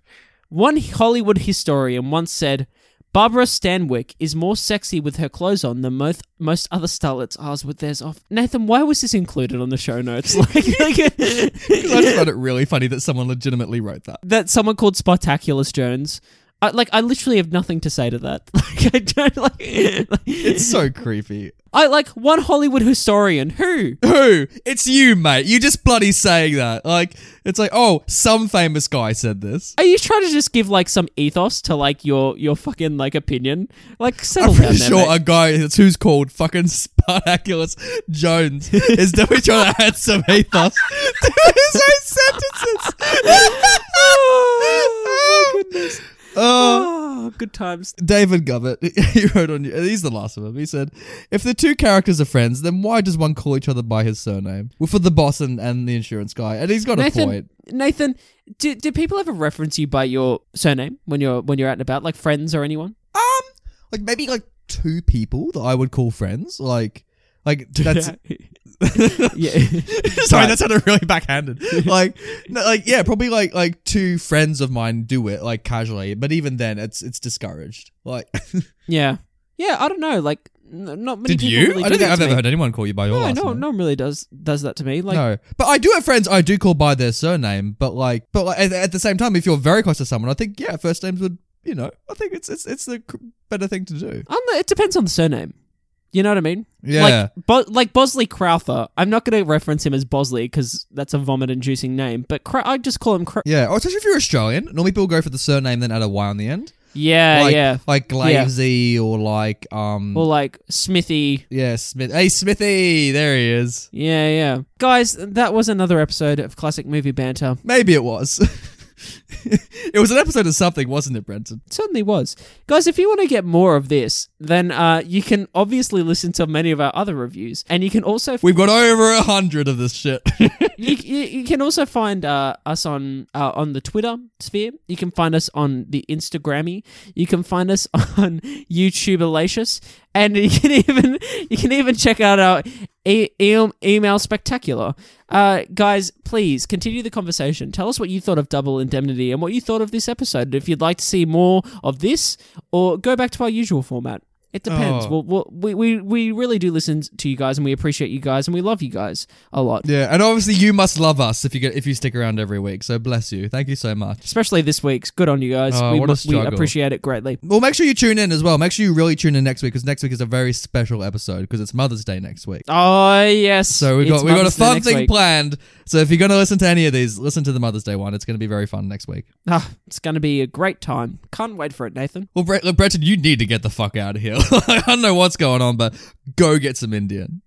[SPEAKER 2] One Hollywood historian once said, Barbara Stanwyck is more sexy with her clothes on than most most other starlets are with theirs off. Nathan, why was this included on the show notes? Like, like-
[SPEAKER 1] I just found it really funny that someone legitimately wrote that.
[SPEAKER 2] that someone called Spartaculus Jones. I, like, I literally have nothing to say to that. Like, I don't like.
[SPEAKER 1] It's so creepy.
[SPEAKER 2] I like one Hollywood historian who
[SPEAKER 1] Who? It's you, mate. You just bloody saying that. Like, it's like, oh, some famous guy said this.
[SPEAKER 2] Are you trying to just give like some ethos to like your your fucking like opinion? Like settle
[SPEAKER 1] I'm
[SPEAKER 2] down
[SPEAKER 1] pretty
[SPEAKER 2] there,
[SPEAKER 1] sure
[SPEAKER 2] mate.
[SPEAKER 1] a guy that's who's called fucking Spartaculus Jones is definitely trying to add some ethos to his own sentences.
[SPEAKER 2] oh, my goodness.
[SPEAKER 1] Oh.
[SPEAKER 2] Good times.
[SPEAKER 1] David Govett, he wrote on. You. He's the last of them. He said, "If the two characters are friends, then why does one call each other by his surname? Well, for the boss and, and the insurance guy, and he's got a point.
[SPEAKER 2] Nathan, do, do people ever reference you by your surname when you're when you're out and about, like friends or anyone?
[SPEAKER 1] Um, like maybe like two people that I would call friends. Like, like that's
[SPEAKER 2] yeah.
[SPEAKER 1] sorry, that sounded really backhanded. like, no, like yeah, probably like like two friends of mine do it like casually, but even then, it's it's discouraged. Like,
[SPEAKER 2] yeah. Yeah, I don't know. Like, n- not many
[SPEAKER 1] did
[SPEAKER 2] people
[SPEAKER 1] you?
[SPEAKER 2] really
[SPEAKER 1] I
[SPEAKER 2] do
[SPEAKER 1] don't think I've ever
[SPEAKER 2] me.
[SPEAKER 1] heard anyone call you by your
[SPEAKER 2] No,
[SPEAKER 1] last
[SPEAKER 2] no,
[SPEAKER 1] name.
[SPEAKER 2] no one really does does that to me. Like,
[SPEAKER 1] no, but I do have friends I do call by their surname. But like, but like at, at the same time, if you're very close to someone, I think yeah, first names would you know, I think it's it's it's the c- better thing to do.
[SPEAKER 2] I it depends on the surname. You know what I mean?
[SPEAKER 1] Yeah.
[SPEAKER 2] Like, Bo- like Bosley Crowther. I'm not going to reference him as Bosley because that's a vomit-inducing name. But I just call him.
[SPEAKER 1] Yeah, or especially if you're Australian. Normally people go for the surname then add a Y on the end.
[SPEAKER 2] yeah,
[SPEAKER 1] like,
[SPEAKER 2] yeah.
[SPEAKER 1] Like Glavesy or like um
[SPEAKER 2] Or like Smithy.
[SPEAKER 1] yeah, Smith. Hey Smithy, there he is.
[SPEAKER 2] Yeah, yeah. Guys, that was another episode of Classic Movie Banter.
[SPEAKER 1] Maybe it was. it was an episode of something, wasn't it, Brenton?
[SPEAKER 2] It certainly was. Guys, if you want to get more of this, then uh, you can obviously listen to many of our other reviews. And you can also
[SPEAKER 1] We've got over a hundred of this shit.
[SPEAKER 2] you, you, you can also find uh, us on uh, on the Twitter sphere. You can find us on the Instagrammy. You can find us on YouTube Alacious, and you can even you can even check out our e- email spectacular. Uh, guys, please continue the conversation. Tell us what you thought of Double Indemnity and what you thought of this episode. If you'd like to see more of this, or go back to our usual format. It depends.
[SPEAKER 1] Oh.
[SPEAKER 2] Well, well, we, we we really do listen to you guys, and we appreciate you guys, and we love you guys a lot.
[SPEAKER 1] Yeah, and obviously you must love us if you get if you stick around every week. So bless you. Thank you so much.
[SPEAKER 2] Especially this week's. Good on you guys.
[SPEAKER 1] Oh,
[SPEAKER 2] we,
[SPEAKER 1] what a
[SPEAKER 2] we appreciate it greatly.
[SPEAKER 1] Well, make sure you tune in as well. Make sure you really tune in next week because next week is a very special episode because it's Mother's Day next week.
[SPEAKER 2] Oh yes.
[SPEAKER 1] So we got we got a fun thing
[SPEAKER 2] week.
[SPEAKER 1] planned. So if you're gonna listen to any of these, listen to the Mother's Day one. It's gonna be very fun next week.
[SPEAKER 2] Ah, it's going to be a great time. Can't wait for it, Nathan.
[SPEAKER 1] Well, Bre- Breton, you need to get the fuck out of here. I don't know what's going on, but go get some Indian.